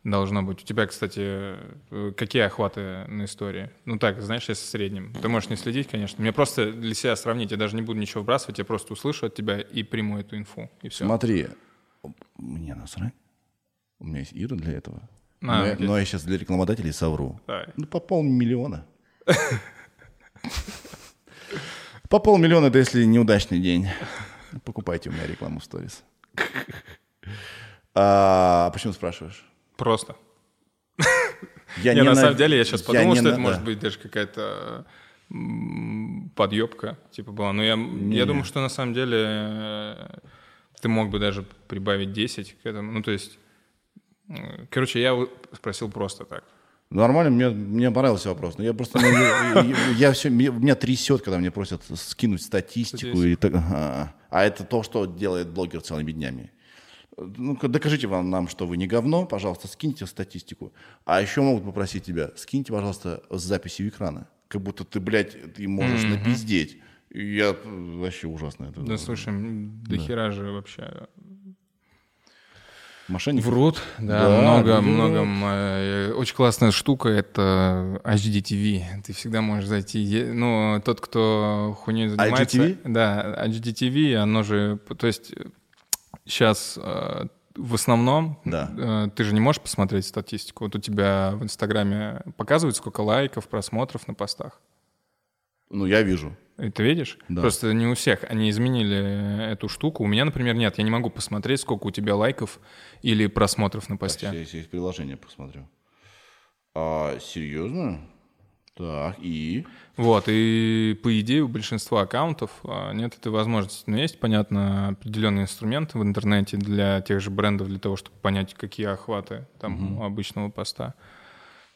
должно быть. У тебя, кстати, э, какие охваты на истории? Ну так, знаешь, если в среднем. Ты можешь не следить, конечно. Мне просто для себя сравнить, я даже не буду ничего вбрасывать, я просто услышу от тебя и приму эту инфу, и все. Смотри, мне насрать. У меня есть Ира для этого. А, но, я, но я сейчас для рекламодателей совру. Давай. Ну, по полмиллиона. По полмиллиона, это если неудачный день. Покупайте у меня рекламу в сторис. А почему спрашиваешь? Просто. Я не, на ненав- самом деле я сейчас подумал, не что это на- может быть даже какая-то подъебка, типа была. Но я, я думаю, что на самом деле э, ты мог бы даже прибавить 10 к этому. Ну, то есть, короче, я спросил просто так. Нормально, мне, мне понравился вопрос. Но я просто, ну, я, я- я все, меня, меня трясет, когда мне просят скинуть статистику. И так, ага. А это то, что делает блогер целыми днями. Ну-ка, докажите вам нам, что вы не говно, пожалуйста, скиньте статистику. А еще могут попросить тебя, скиньте, пожалуйста, с записью экрана. Как будто ты, блядь, ты можешь напиздеть. И я э, вообще ужасно это. Да, слушай, м, до хера же вообще Мошенники? Врут, да, Да, много, врут. много. э, Очень классная штука — это HDTV. Ты всегда можешь зайти. Ну, тот, кто хуйней занимается... IGTV? Да, HDTV, оно же... То есть сейчас в основном Да. э, ты же не можешь посмотреть статистику. Вот у тебя в Инстаграме показывают, сколько лайков, просмотров на постах. Ну, я вижу. Ты видишь? Да. Просто не у всех. Они изменили эту штуку. У меня, например, нет. Я не могу посмотреть, сколько у тебя лайков или просмотров на посте. Так, сейчас есть приложение, посмотрю. А, серьезно? Так, и? Вот, и по идее у большинства аккаунтов а, нет этой возможности. Но есть, понятно, определенные инструменты в интернете для тех же брендов, для того, чтобы понять, какие охваты там у обычного поста.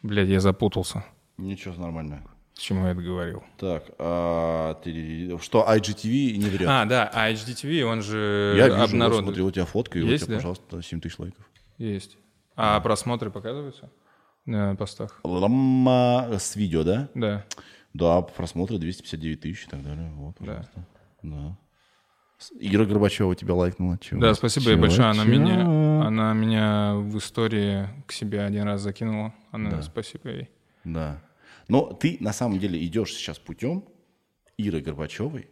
Блядь, я запутался. Ничего, нормально. К чему я это говорил? Так, а, ты- что IGTV не врет? А, да, а HDTV, он же я вижу, обнародует. смотри, у тебя фотка, и у Есть, тебя, да? пожалуйста, 7 тысяч лайков. Есть. А просмотры показываются на постах? Лама с видео, да? Да. Да, просмотры 259 тысяч и так далее. Вот, пожалуйста. Да. С- Ира Горбачева тебя лайкнула. Чего? Да, спасибо ей большое. Она Чего? меня, она меня в истории к себе один раз закинула. Она, спасибо ей. Да. Но ты на самом деле идешь сейчас путем Иры Горбачевой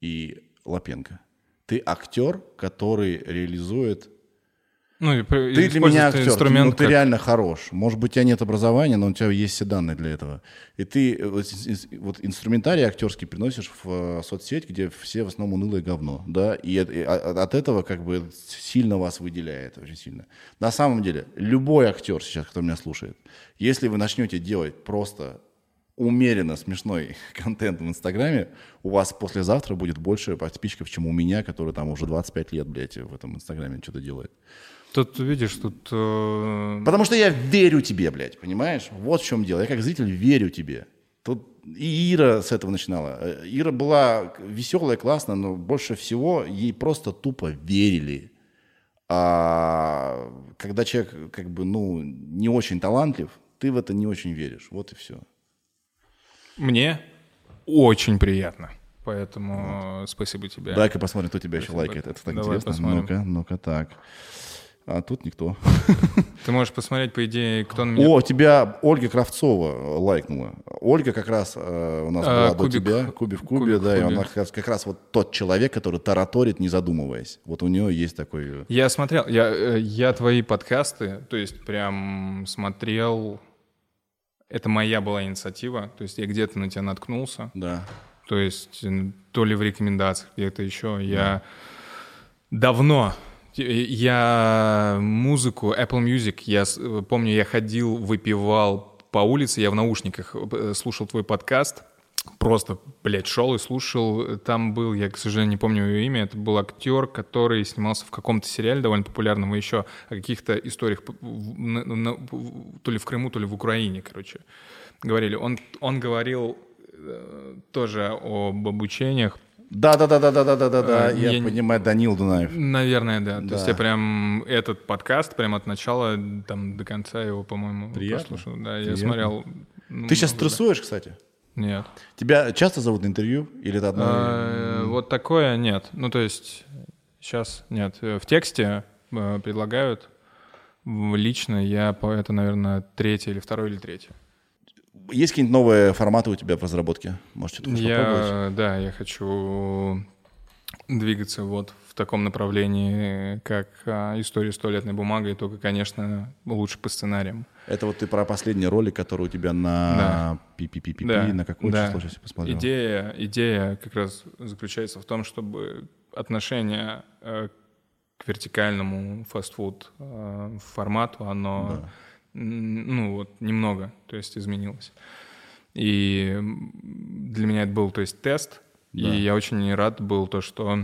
и Лапенко. Ты актер, который реализует... Ну, и Ты для меня актер, инструмент ну, ты как- реально хорош. Может быть, у тебя нет образования, но у тебя есть все данные для этого. И ты э, вот, вот инструментарий актерский приносишь в э, соцсеть, где все в основном унылое говно, да, и, от- и о- от этого как бы сильно вас выделяет, очень сильно. На самом деле, любой актер сейчас, кто меня слушает, если вы начнете делать просто умеренно смешной контент в Инстаграме, у вас послезавтра будет больше подписчиков, чем у меня, который там уже 25 лет, блядь, в этом Инстаграме что-то делает. Тут, видишь, тут... э, Потому что я верю тебе, блядь, понимаешь? Вот в чем дело. Я как зритель верю тебе. Тут и Ира с этого начинала. Э, Ира была веселая, классная, но больше всего ей просто тупо верили. А когда человек как бы, ну, не очень талантлив, ты в это не очень веришь. Вот и все. Мне очень приятно. Поэтому спасибо тебе. Дай-ка посмотрим, кто тебя еще Спасибо. лайкает. Это так Давай интересно. Ну-ка, ну-ка, так. А тут никто. Ты можешь посмотреть, по идее, кто на меня... О, тебя Ольга Кравцова лайкнула. Ольга как раз э, у нас А, была до тебя. Кубик в кубе, Кубик да. И она как раз, как раз вот тот человек, который тараторит, не задумываясь. Вот у нее есть такой... э, Я смотрел, я, э, я твои подкасты, то есть прям смотрел это моя была инициатива, то есть я где-то на тебя наткнулся, Да. то есть то ли в рекомендациях, где-то еще. Я давно, я музыку, Apple Music, я с- помню, я ходил, выпивал по улице, я в наушниках э, слушал твой подкаст, просто, блядь, шел и слушал. Там был, я, к сожалению, не помню его имя, это был актер, который снимался в каком-то сериале довольно популярном, и еще о каких-то историях то ли в Крыму, то ли в Украине, короче, говорили. Он, он говорил э, тоже об обучениях, Да, да, да, да, да, да, да, да, да. Я, я понимаю, Данил Дунаев. Наверное, да. То есть Да. я прям этот подкаст прям от начала там до конца его, по-моему, Приятно. послушал. Да, я Приятно. смотрел. ну, Ты сейчас да. стрессуешь, кстати? Нет. Тебя часто зовут на интервью? Или это одно? Э, Вот такое нет. Ну, то есть сейчас нет. Э, В тексте э, предлагают. Лично я по это, наверное, третье или второе или третье. Есть какие-нибудь новые форматы у тебя в разработке? Может, что-то хочешь попробовать? Я, да, я хочу двигаться вот в таком направлении, как а, история с туалетной бумагой, только, конечно, лучше по сценариям. Это вот ты про последний ролик, который у тебя на пи-пи-пи-пи, Да, на какое да. число сейчас я посмотрел? Идея, идея как раз заключается в том, чтобы отношение э, к вертикальному фастфуд э, формату, оно м, ну вот немного, то есть изменилось. И для меня это был, то есть тест, Да. и я очень рад был то, что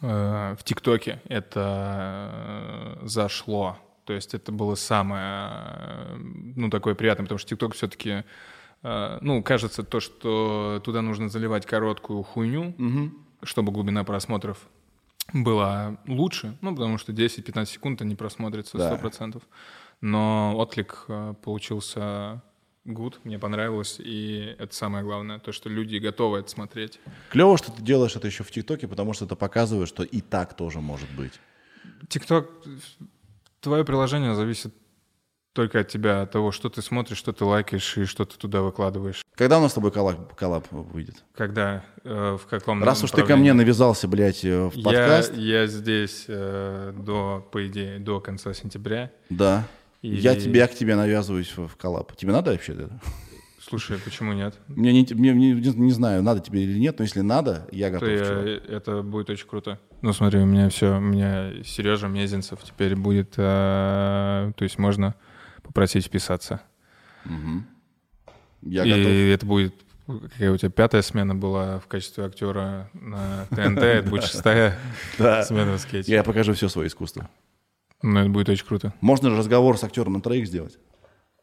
э, в ТикТоке это э, зашло. То есть это было самое, э, ну, такое приятное, потому что ТикТок все-таки, э, ну, кажется то, что туда нужно заливать короткую хуйню, чтобы глубина просмотров была лучше, ну, потому что 10-15 секунд они просмотрятся Да. 100%. Но отклик э, получился good, мне понравилось, и это самое главное, то, что люди готовы это смотреть. Клево, что ты делаешь это еще в ТикТоке, потому что это показывает, что и так тоже может быть. ТикТок, твое приложение зависит только от тебя, от того, что ты смотришь, что ты лайкаешь и что ты туда выкладываешь. Когда у нас с тобой коллаб, коллаб выйдет? Когда, э, в каком Раз уж ты ко мне навязался, блядь, э, в я, подкаст, я здесь э, до, по идее, до конца сентября. да, И- я тебя к тебе навязываюсь в, в коллаб. Тебе надо вообще это? Слушай, почему нет? Мне не, мне, не, не знаю, надо тебе или нет, но если надо, я То готов. чувак. это будет очень круто. Ну смотри, у меня все, у меня Сережа Мезенцев теперь будет, э, то есть можно попросить вписаться. Я и готов. это будет, какая у тебя пятая смена была в качестве актера на ТНТ, это будет шестая смена в скетче. Я покажу все свое искусство. Ну, это будет очень круто. Можно же разговор с актером на троих сделать?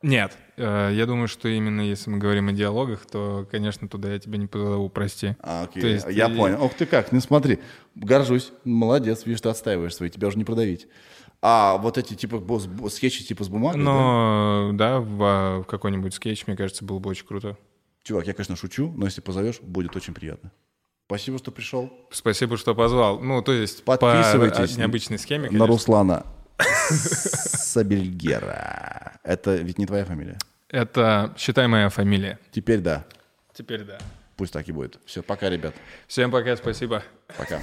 Нет, э, я думаю, что именно если мы говорим о диалогах, то, конечно, туда я тебя не позову, прости. А, окей, То есть я ты- понял. Ох ты как, не смотри. Горжусь. Молодец, видишь, ты отстаиваешь свои, тебя уже не продавить. А вот эти типа скетчи типа с бумагой, да? Но, да, в, а, в какой-нибудь скетч, мне кажется, было бы очень круто. Чувак, я, конечно, шучу, но если позовешь, будет очень приятно. Спасибо, что пришел. Спасибо, что позвал. Ну, то есть Подписывайтесь по необычной схеме, На конечно. Руслана Сабельгера. Это ведь не твоя фамилия? Это, считай, моя фамилия. Теперь да. Теперь да. Пусть так и будет. Все, пока, ребят. Всем пока, спасибо. Пока.